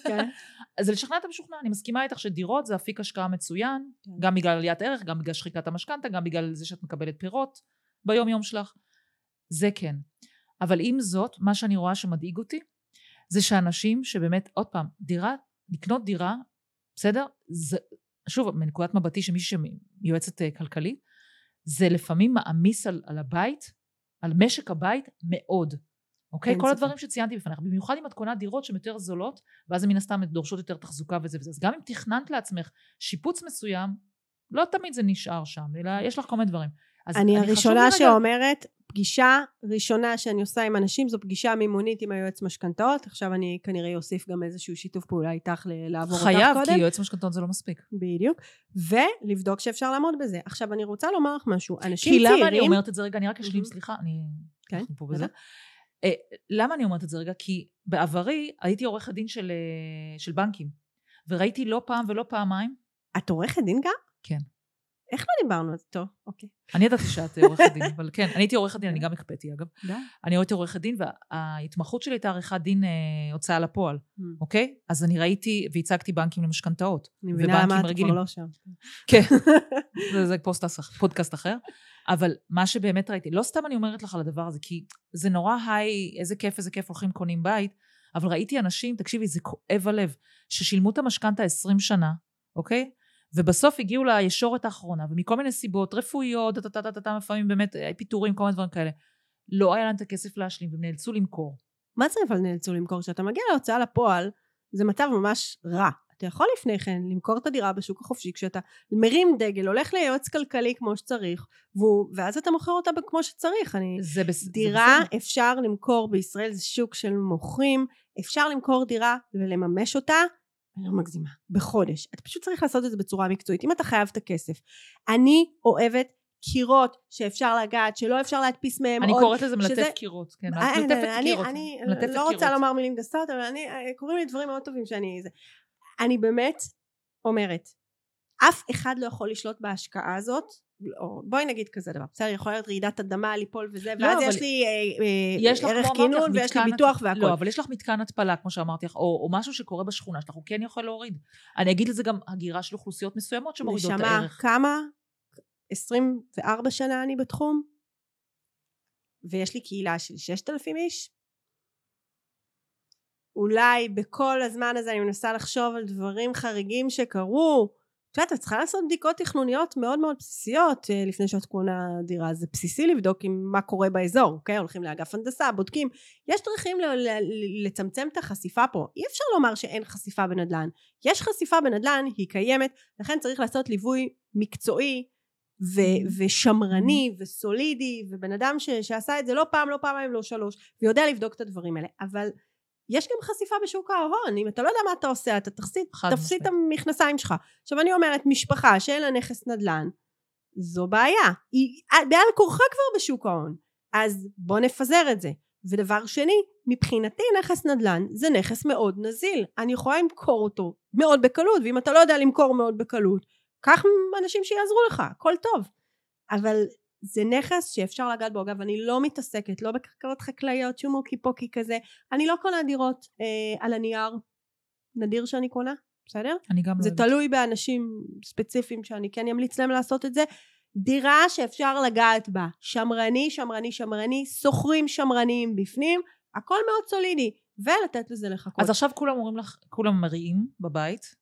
כן. זה לשכנע את המשוכנע. אני מסכימה איתך שדירות זה אפיק השקעה מצוין, כן. גם בגלל עליית ערך, גם בגלל שחיקת המשכנתה, גם בגלל זה שאת מקבלת פירות ביום יום שלך. זה כן. אבל עם זאת, מה שאני רואה שמדאיג אותי, זה שאנשים שבאמת, עוד פעם, דירה, לקנות דירה, בסדר? זה, שוב, מנקודת מבטי של מישהי שיועצת אה, כלכלית, זה לפעמים מעמיס על, על הבית, על משק הבית מאוד. אוקיי? כל הדברים שציינתי בפניך, במיוחד אם את קונה דירות שהן יותר זולות, ואז מן הסתם דורשות יותר תחזוקה וזה וזה. אז גם אם תכננת לעצמך שיפוץ מסוים, לא תמיד זה נשאר שם, אלא יש לך כל מיני דברים. אני, אני הראשונה שאומרת, פגישה ראשונה שאני עושה עם אנשים זו פגישה מימונית עם היועץ משכנתאות. עכשיו אני כנראה אוסיף גם איזשהו שיתוף פעולה איתך לעבור אותך קודם. חייב כי יועץ משכנתאות זה לא מספיק. בדיוק. ולבדוק שאפשר לעמוד בזה. עכשיו אני רוצה לומר לך משהו. אנשים צעירים כי למה אני אומרת את זה רגע? אני רק אשלים סליחה אני כן פה בזה. אה, למה אני אומרת את זה רגע? כי בעברי הייתי עורכת דין של, אה, של בנקים. וראיתי לא פעם ולא פעמיים את עורכת דין גם? כן איך לא דיברנו על זה? טוב, אוקיי. אני ידעתי שאת עורכת דין, אבל כן, אני הייתי עורכת דין, אני גם הקפאתי אגב. אני הייתי עורכת דין, וההתמחות שלי הייתה עריכת דין אה, הוצאה לפועל, hmm. אוקיי? אז אני ראיתי והצגתי בנקים למשכנתאות. אני מבינה למה את כבר לא שם. כן, זה פודקאסט אחר. אבל מה שבאמת ראיתי, לא סתם אני אומרת לך על הדבר הזה, כי זה נורא היי, איזה כיף, איזה כיף הולכים קונים בית, אבל ראיתי אנשים, תקשיבי, זה כואב הלב, ששילמו את המשכנתה 20 שנה, אוקיי? ובסוף הגיעו לישורת האחרונה, ומכל מיני סיבות רפואיות, טה-טה-טה-טה, לפעמים באמת פיטורים, כל מיני דברים כאלה. לא היה להם את הכסף להשלים והם נאלצו למכור. מה זה אבל נאלצו למכור? כשאתה מגיע להוצאה לפועל, זה מצב ממש רע. אתה יכול לפני כן למכור את הדירה בשוק החופשי כשאתה מרים דגל, הולך ליועץ כלכלי כמו שצריך, והוא, ואז אתה מוכר אותה כמו שצריך. אני, זה, בס... דירה זה בסדר. אפשר למכור בישראל, זה שוק של מוכרים, אפשר למכור דירה ולממש אותה, אני לא מגזימה, בחודש. אתה פשוט צריך לעשות את זה בצורה מקצועית, אם אתה חייב את הכסף. אני אוהבת קירות שאפשר לגעת, שלא אפשר להדפיס מהם אני עוד. קוראת לזה מלטף שזה- קירות, כן, אה, מלטפת אני- קירות. אני מלטפת לא רוצה קירות. לומר מילים גסות, אבל אני, קוראים לי דברים מאוד טובים שאני... זה. אני באמת אומרת, אף אחד לא יכול לשלוט בהשקעה הזאת, או בואי נגיד כזה דבר, בסדר, יכולה להיות רעידת אדמה, ליפול וזה, לא, ואז יש לי אה, אה, יש לך, ערך כינון ויש לי ביטוח והכל. לא, אבל יש לך מתקן התפלה, כמו שאמרתי לך, או, או משהו שקורה בשכונה שלך, הוא כן יכול להוריד. אני אגיד לזה גם הגירה של אוכלוסיות מסוימות שמורידות את נשמה, הערך. כמה? 24 שנה אני בתחום, ויש לי קהילה של 6,000 איש. אולי בכל הזמן הזה אני מנסה לחשוב על דברים חריגים שקרו. את יודעת, את צריכה לעשות בדיקות תכנוניות מאוד מאוד בסיסיות אה, לפני שאת קונה דירה. זה בסיסי לבדוק עם מה קורה באזור, אוקיי? הולכים לאגף הנדסה, בודקים. יש דרכים ל- ל- לצמצם את החשיפה פה. אי אפשר לומר שאין חשיפה בנדל"ן. יש חשיפה בנדל"ן, היא קיימת, לכן צריך לעשות ליווי מקצועי ו- ושמרני וסולידי, ובן אדם ש- שעשה את זה לא פעם, לא פעמיים, לא שלוש, ויודע לבדוק את הדברים האלה. אבל יש גם חשיפה בשוק ההון, אם אתה לא יודע מה אתה עושה, אתה תפסיד, חד תפסיד את. המכנסיים שלך. עכשיו אני אומרת, משפחה שאין לה נכס נדל"ן, זו בעיה. היא בעל כורחה כבר בשוק ההון. אז בוא נפזר את זה. ודבר שני, מבחינתי נכס נדל"ן זה נכס מאוד נזיל. אני יכולה למכור אותו מאוד בקלות, ואם אתה לא יודע למכור מאוד בקלות, קח אנשים שיעזרו לך, הכל טוב. אבל זה נכס שאפשר לגעת בו. אגב, אני לא מתעסקת, לא בקרקעות חקלאיות, שום מוקי פוקי כזה. אני לא קונה דירות אה, על הנייר. נדיר שאני קונה, בסדר? אני גם לא זה. תלוי באנשים ספציפיים שאני כן אמליץ להם לעשות את זה. דירה שאפשר לגעת בה, שמרני, שמרני, שמרני, שוכרים שמרניים בפנים, הכל מאוד סולידי, ולתת לזה לחכות. אז עכשיו כולם אומרים לך, כולם מריעים בבית,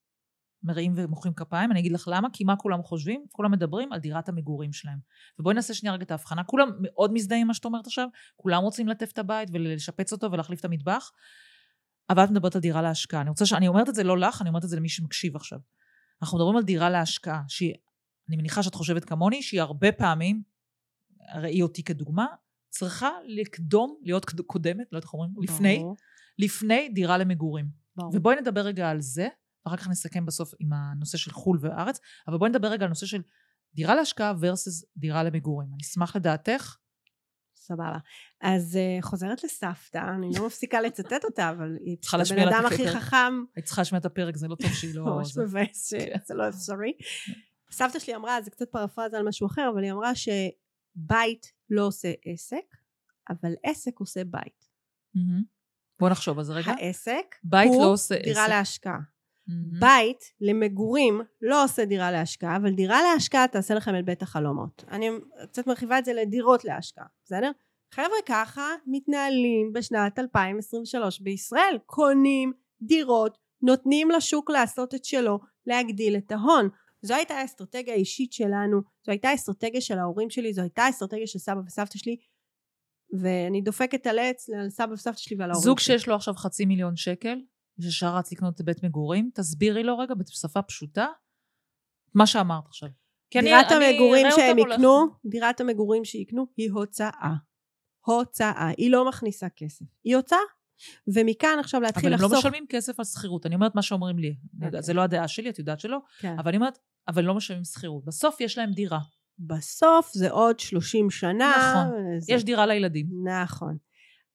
מריעים ומוחאים כפיים, אני אגיד לך למה, כי מה כולם חושבים? כולם מדברים על דירת המגורים שלהם. ובואי נעשה שנייה רגע את ההבחנה, כולם מאוד מזדהים עם מה שאת אומרת עכשיו, כולם רוצים לטף את הבית ולשפץ אותו ולהחליף את המטבח, אבל את מדברת על דירה להשקעה. אני רוצה ש... אני אומרת את זה לא לך, אני אומרת את זה למי שמקשיב עכשיו. אנחנו מדברים על דירה להשקעה, שהיא, אני מניחה שאת חושבת כמוני, שהיא הרבה פעמים, ראי אותי כדוגמה, צריכה לקדום, להיות קודמת, לא יודעת איך אומרים, לפני, לפני דירה למגורים. ברור. ובואי נדבר רגע על זה, ואחר כך נסכם בסוף עם הנושא של חו"ל וארץ, אבל בואי נדבר רגע על נושא של דירה להשקעה versus דירה למגורים. אני אשמח לדעתך. סבבה. אז uh, חוזרת לסבתא, אני לא מפסיקה לצטט אותה, אבל היא צריכה פשוט להשמיע הבן אדם הכי. חכם, היית צריכה לשמוע את הפרק, זה לא טוב שהיא לא... ממש זה. מבאס שזה לא אפשרי. סבתא שלי אמרה, זה קצת פרפרזה על משהו אחר, אבל היא אמרה שבית לא עושה עסק, אבל עסק עושה בית. בוא נחשוב על זה רגע. העסק בית הוא לא עושה דירה עסק. להשקעה. מהמם. בית למגורים לא עושה דירה להשקעה, אבל דירה להשקעה תעשה לכם את בית החלומות. אני קצת מרחיבה את זה לדירות להשקעה, בסדר? חבר'ה ככה מתנהלים בשנת 2023 בישראל. קונים דירות, נותנים לשוק לעשות את שלו, להגדיל את ההון. זו הייתה האסטרטגיה האישית שלנו, זו הייתה האסטרטגיה של ההורים שלי, זו הייתה האסטרטגיה של סבא וסבתא שלי, ואני דופקת על עץ על סבא וסבתא שלי ועל ההורים זוג שלי. שיש לו עכשיו חצי מיליון שקל, ששר רץ לקנות בית מגורים, תסבירי לו רגע בשפה פשוטה מה שאמרת עכשיו. דירת אני המגורים שהם. יקנו, דירת המגורים שיקנו היא הוצאה. הוצאה. היא לא מכניסה כסף. היא הוצאה. ומכאן עכשיו להתחיל אבל הם לא לחסוך. משלמים כסף על שכירות. אני אומרת מה שאומרים לי. יודעת, זה לא הדעה שלי, את יודעת שלא. כן. אבל אני אומרת, אבל לא משלמים שכירות. בסוף יש להם דירה. בסוף זה עוד 30 שנה. נכון. זה... יש דירה לילדים. נכון.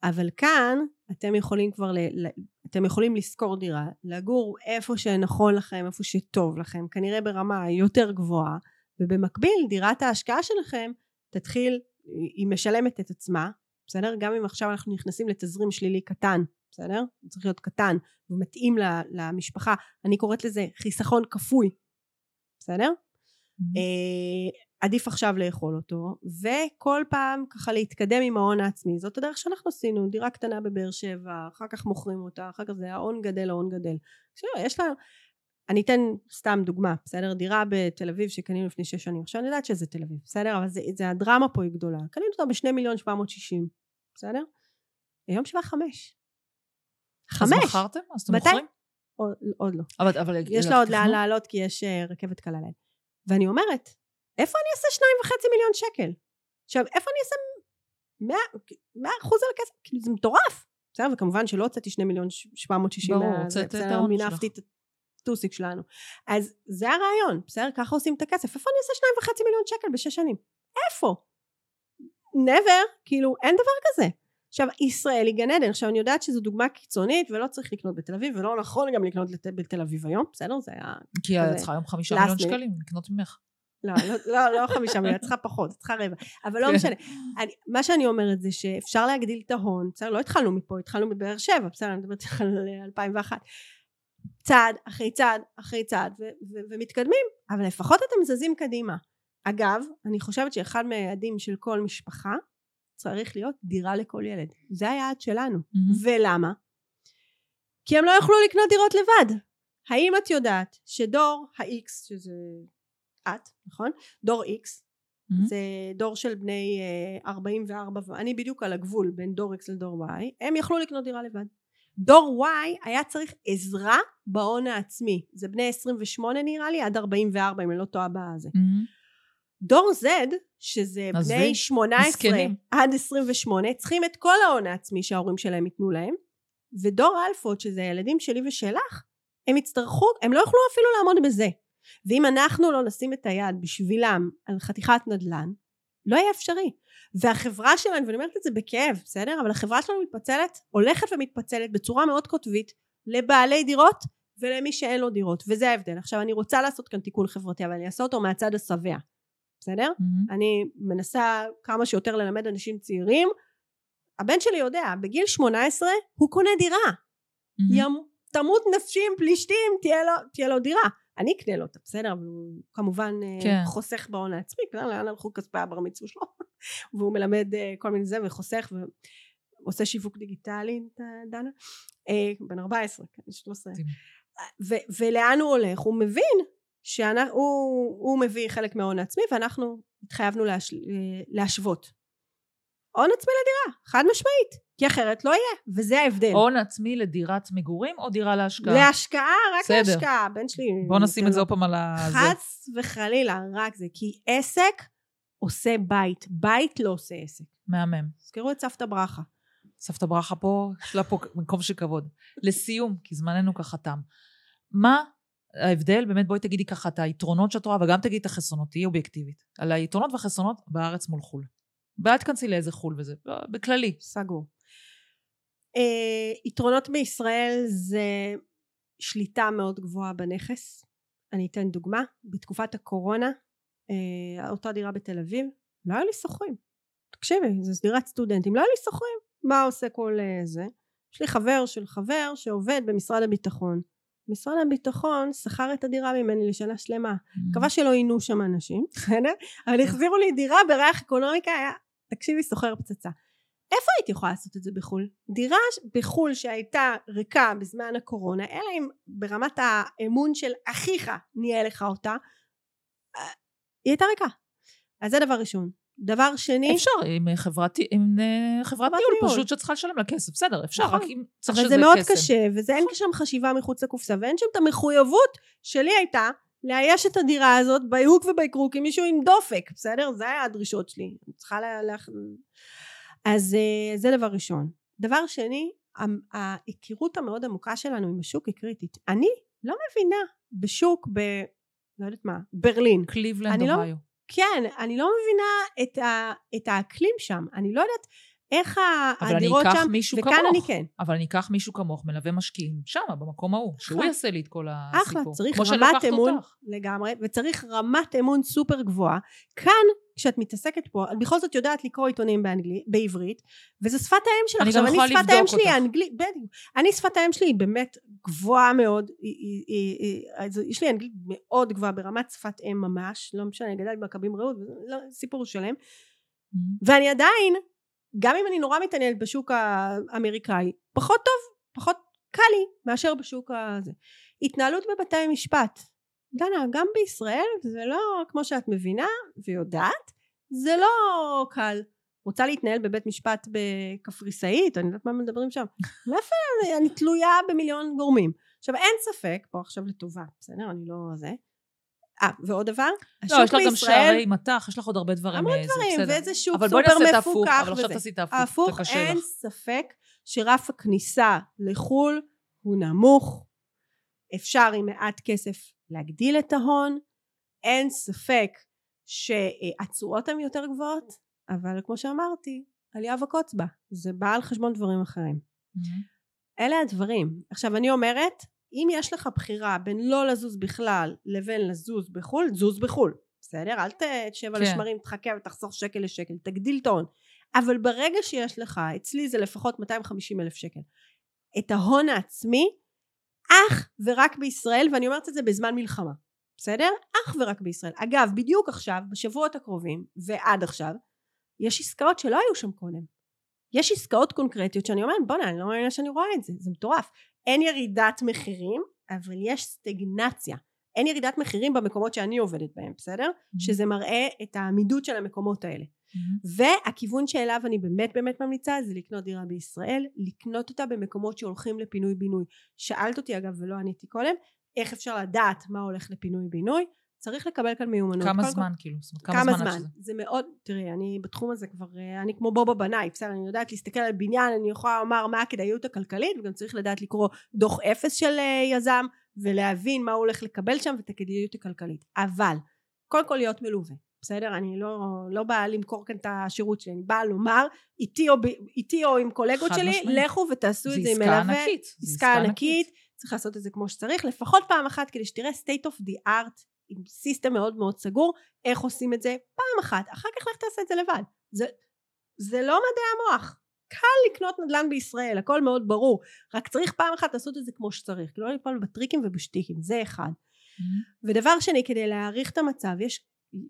אבל כאן אתם יכולים כבר, ל... אתם יכולים לשכור דירה, לגור איפה שנכון לכם, איפה שטוב לכם, כנראה ברמה יותר גבוהה, ובמקביל דירת ההשקעה שלכם תתחיל, היא משלמת את עצמה, בסדר? גם אם עכשיו אנחנו נכנסים לתזרים שלילי קטן, בסדר? הוא צריך להיות קטן ומתאים למשפחה, אני קוראת לזה חיסכון כפוי, בסדר? אה, עדיף עכשיו לאכול אותו וכל פעם ככה להתקדם עם ההון העצמי זאת הדרך שאנחנו עשינו דירה קטנה בבאר שבע אחר כך מוכרים אותה אחר כך זה ההון גדל ההון גדל עכשיו, יש לה אני אתן סתם דוגמה בסדר דירה בתל אביב שקנינו לפני שש שנים עכשיו אני יודעת שזה תל אביב בסדר אבל זה, זה הדרמה פה היא גדולה קנינו אותה בשני מיליון שבע מאות שישים בסדר? היום שווה חמש. אז חמש! מכרתם? אז אתם? מוכרים? עוד, עוד לא. אבל, אבל יש לה עוד לאן לעלות כי יש אה, רכבת קלה להם. ואני אומרת, איפה אני אעשה שניים וחצי מיליון שקל? עכשיו, איפה אני אעשה מאה, אחוז על הכסף? כאילו, זה מטורף. בסדר, וכמובן שלא הוצאתי שני מיליון שבע מאות שישים ברור, מה- הוצאת את ההון מינפתי את הטוסיק שלנו. אז זה הרעיון, בסדר? ככה עושים את הכסף. איפה אני אעשה שניים וחצי מיליון שקל בשש שנים? איפה? never, כאילו, אין דבר כזה. עכשיו, ישראל היא גן עדן. עכשיו, אני יודעת שזו דוגמה קיצונית, ולא צריך לקנות בתל אביב, ולא נכון גם לקנות לת- בתל אביב היום, בסדר? זה היה... כי את כזה צריכה היום חמישה מיליון. שקלים לקנות ממך. לא, לא, לא, לא חמישה מיליון, צריכה פחות, צריכה רבע. אבל לא כן. משנה. אני, מה שאני אומרת זה שאפשר להגדיל את ההון, בסדר? לא התחלנו מפה, התחלנו מבאר שבע, בסדר? אני מדברת איתך על 2001. צעד אחרי צעד אחרי צעד, ו- ו- ומתקדמים, אבל לפחות אתם זזים קדימה. אגב, אני חושבת שאחד מהיעדים של כל משפחה צריך להיות דירה לכל ילד. זה היעד שלנו. מהמם. ולמה? כי הם לא יוכלו לקנות דירות לבד. האם את יודעת שדור ה-X, שזה את, נכון? דור X, מהמם. זה דור של בני אה, 44, ואני בדיוק על הגבול בין דור X לדור Y, הם יכלו לקנות דירה לבד. דור Y היה צריך עזרה בהון העצמי. זה בני 28 נראה לי, עד 44 אם אני לא טועה בזה. מהמם. דור Z, שזה בני 18 מסכנים. עד 28, צריכים את כל ההון העצמי שההורים שלהם ייתנו להם, ודור אלפות, שזה הילדים שלי ושלך, הם יצטרכו, הם לא יוכלו אפילו לעמוד בזה. ואם אנחנו לא נשים את היד בשבילם על חתיכת נדל"ן, לא יהיה אפשרי. והחברה שלנו, ואני אומרת את זה בכאב, בסדר? אבל החברה שלנו מתפצלת, הולכת ומתפצלת בצורה מאוד קוטבית לבעלי דירות ולמי שאין לו דירות, וזה ההבדל. עכשיו אני רוצה לעשות כאן תיקון חברתי, אבל אני אעשה אותו מהצד השבע, בסדר? מהמם. אני מנסה כמה שיותר ללמד אנשים צעירים. הבן שלי יודע, בגיל 18 הוא קונה דירה. מהמם. ים, תמות נפשי עם פלישתים, תהיה לו, תהיה לו דירה. אני אקנה לו אותה, בסדר? אבל הוא כמובן אה, כן. חוסך בהון העצמי, כלל לאן הלכו כספי הבר מצווה שלו. והוא מלמד אה, כל מיני זה וחוסך ועושה שיווק דיגיטלי, דנה? אה, בן 14, כן, 13. מדהים. ו- ולאן הוא הולך? הוא מבין שהוא הוא מביא חלק מההון העצמי ואנחנו התחייבנו להש, להשוות. הון עצמי לדירה, חד משמעית, כי אחרת לא יהיה, וזה ההבדל. הון עצמי לדירת מגורים או דירה להשקעה? להשקעה, רק בסדר. להשקעה, הבן שלי... בוא נשים את זה לו- עוד פעם על ה... חס וחלילה, רק זה, כי עסק עושה בית, בית לא עושה עסק. מהמם. תזכרו את סבתא ברכה. סבתא ברכה פה, יש לה פה מקום של כבוד. לסיום, כי זמננו ככה תם. מה ההבדל, באמת בואי תגידי ככה את היתרונות שאת רואה, וגם תגידי את החסרונות, תהיי אובייקטיבית. על היתרונות והחסרונות בארץ מול חו"ל. ואל תכנסי לאיזה חו"ל וזה, לא, בכללי. סגור. אה, יתרונות בישראל זה שליטה מאוד גבוהה בנכס. אני אתן דוגמה. בתקופת הקורונה, אה, אותה דירה בתל אביב, לא היו לי שוכרים. תקשיבי, זו דירת סטודנטים, לא היו לי שוכרים. מה עושה כל אה, זה? יש לי חבר של חבר שעובד במשרד הביטחון. משרד הביטחון שכר את הדירה ממני לשנה שלמה. מקווה שלא עינו שם אנשים, בסדר? אבל החזירו לי דירה בריח אקונומיקה, היה, תקשיבי, סוחר פצצה. איפה הייתי יכולה לעשות את זה בחו"ל? דירה בחו"ל שהייתה ריקה בזמן הקורונה, אלא אם ברמת האמון של אחיך ניהל לך אותה, אה, היא הייתה ריקה. אז זה דבר ראשון. דבר שני, אפשר עם חברת, עם אה, חברת ניהול, ניהול. פשוט שאת צריכה לשלם לה כסף, בסדר, אפשר, נכון. רק אם צריך אבל שזה זה מאוד. קשה, וזה אין שם חשיבה מחוץ לקופסה, ואין שם את המחויבות שלי הייתה לאייש את הדירה הזאת בהיהוק וביקרוק עם מישהו עם דופק, בסדר? זה היה הדרישות שלי. אני צריכה לה... לה... אז אה, זה דבר ראשון. דבר שני, ההיכרות המאוד עמוקה שלנו עם השוק היא קריטית. אני לא מבינה בשוק ב... לא יודעת מה, ברלין. קליבלנד, לא- אוהיו. כן, אני לא מבינה את, ה, את האקלים שם. אני לא יודעת איך הדירות שם, וכאן כמוך. אני כן. אבל אני אקח מישהו כמוך, מלווה משקיעים, שם, במקום ההוא, שהוא. יעשה לי את כל הסיפור. אחלה, צריך רמת אמון אותך. לגמרי, וצריך רמת אמון סופר גבוהה. כאן, כשאת מתעסקת פה, את בכל זאת יודעת לקרוא עיתונים באנגלית, בעברית, וזו שפת האם שלך. אני עכשיו, גם יכולה שפת האם לבדוק שלי, אותך. האנגלית, בדיוק. אני שפת האם שלי היא באמת גבוהה מאוד, היא, היא, היא, יש לי אנגלית מאוד גבוהה ברמת שפת אם ממש, לא משנה, אני גדלתי במכבים רעות, לא, סיפור שלם. ואני עדיין, גם אם אני נורא מתעניינת בשוק האמריקאי, פחות טוב, פחות קל לי מאשר בשוק הזה. התנהלות בבתי משפט. דנה, גם בישראל זה לא, כמו שאת מבינה ויודעת, זה לא קל. רוצה להתנהל בבית משפט בקפריסאית, אני יודעת מה מדברים שם, מאיפה אני תלויה במיליון גורמים. עכשיו אין ספק, פה עכשיו לטובה, בסדר? אני לא זה. אה, ועוד דבר, לא, יש לך גם שערי מטח, יש לך עוד הרבה דברים. המון אה, דברים. ואיזה שוק אבל סופר בואי נעשה את ההפוך, מפוקח אבל עכשיו. תעשי את ההפוך, זה קשה אין לך. ספק שרף הכניסה לחו"ל הוא נמוך, אפשר עם מעט כסף להגדיל את ההון, אין ספק שהתשואות הן יותר גבוהות, אבל כמו שאמרתי, עלייה וקוץ בה, זה בא על חשבון דברים אחרים. מהמם. אלה הדברים. עכשיו אני אומרת, אם יש לך בחירה בין לא לזוז בכלל לבין לזוז בחו"ל, זוז בחו"ל. בסדר? אל תשב על כן. השמרים, תחכה ותחסוך שקל לשקל, תגדיל את ההון. אבל ברגע שיש לך, אצלי זה לפחות 250 אלף שקל, את ההון העצמי, אך ורק בישראל, ואני אומרת את זה בזמן מלחמה. בסדר? אך ורק בישראל. אגב, בדיוק עכשיו, בשבועות הקרובים, ועד עכשיו, יש עסקאות שלא היו שם קודם. יש עסקאות קונקרטיות שאני אומרת, בוא'נה, אני לא מאמינה שאני רואה את זה, זה מטורף. אין ירידת מחירים, אבל יש סטגנציה. אין ירידת מחירים במקומות שאני עובדת בהם, בסדר? שזה מראה את העמידות של המקומות האלה. מהמם. והכיוון שאליו אני באמת באמת ממליצה זה לקנות דירה בישראל, לקנות אותה במקומות שהולכים לפינוי בינוי. שאלת אותי אגב ולא עניתי קודם, איך אפשר לדעת מה הולך לפינוי בינוי? צריך לקבל כאן מיומנות. כמה כל- זמן, כאילו? זאת אומרת, כמה, כמה זמן? זה מאוד, תראי, אני בתחום הזה כבר, אה, אני כמו בובה בנאי, בסדר, אני יודעת להסתכל על בניין, אני יכולה לומר מה הכדאיות הכלכלית, וגם צריך לדעת לקרוא דוח אפס של אה, יזם, ולהבין מה הוא הולך לקבל שם ואת הכדאיות הכלכלית. אבל, קודם כל להיות מלווה, בסדר? אני לא, לא באה למכור כאן את השירות שלי, אני באה לומר, איתי או, איתי או עם קולגות שלי, משמעית. לכו ותעשו את זה עם עסקה מלווה. ענקית. זה עסקה ענקית, צריך לעשות את זה כמו שצריך, לפחות פעם אחת כדי שתראה state of the art עם סיסטם מאוד מאוד סגור, איך עושים את זה פעם אחת, אחר כך לך תעשה את זה לבד. זה, זה לא מדעי המוח. קל לקנות נדל"ן בישראל, הכל מאוד ברור, רק צריך פעם אחת לעשות את זה כמו שצריך, כי לא ליפול בטריקים ובשטיקים, זה אחד. מהמם. ודבר שני, כדי להעריך את המצב, יש,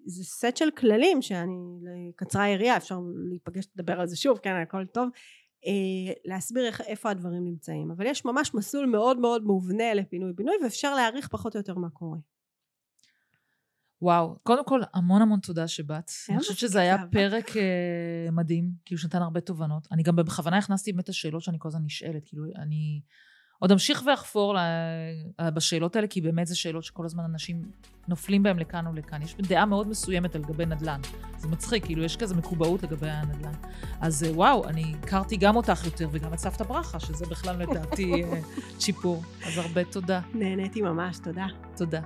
זה סט של כללים שאני, קצרה היריעה, אפשר להיפגש לדבר על זה שוב, כן, הכל טוב, אה, להסביר איך, איפה הדברים נמצאים. אבל יש ממש מסלול מאוד מאוד מובנה לפינוי בינוי, ואפשר להעריך פחות או יותר מה קורה. וואו, קודם כל, המון המון תודה שבאת. אני חושבת שזה היה. פרק אה, מדהים, כאילו שנתן הרבה תובנות. אני גם בכוונה הכנסתי באמת את השאלות שאני כל הזמן נשאלת, כאילו, אני עוד אמשיך ואחפור ל- בשאלות האלה, כי באמת זה שאלות שכל הזמן אנשים נופלים בהם לכאן או לכאן. יש דעה מאוד מסוימת על גבי נדל"ן. זה מצחיק, כאילו, יש כזה מקובעות לגבי הנדל"ן. אז אה, וואו, אני הכרתי גם אותך יותר וגם את סבתא ברכה, שזה בכלל לדעתי אה, שיפור. אז הרבה תודה. נהניתי ממש, תודה. תודה.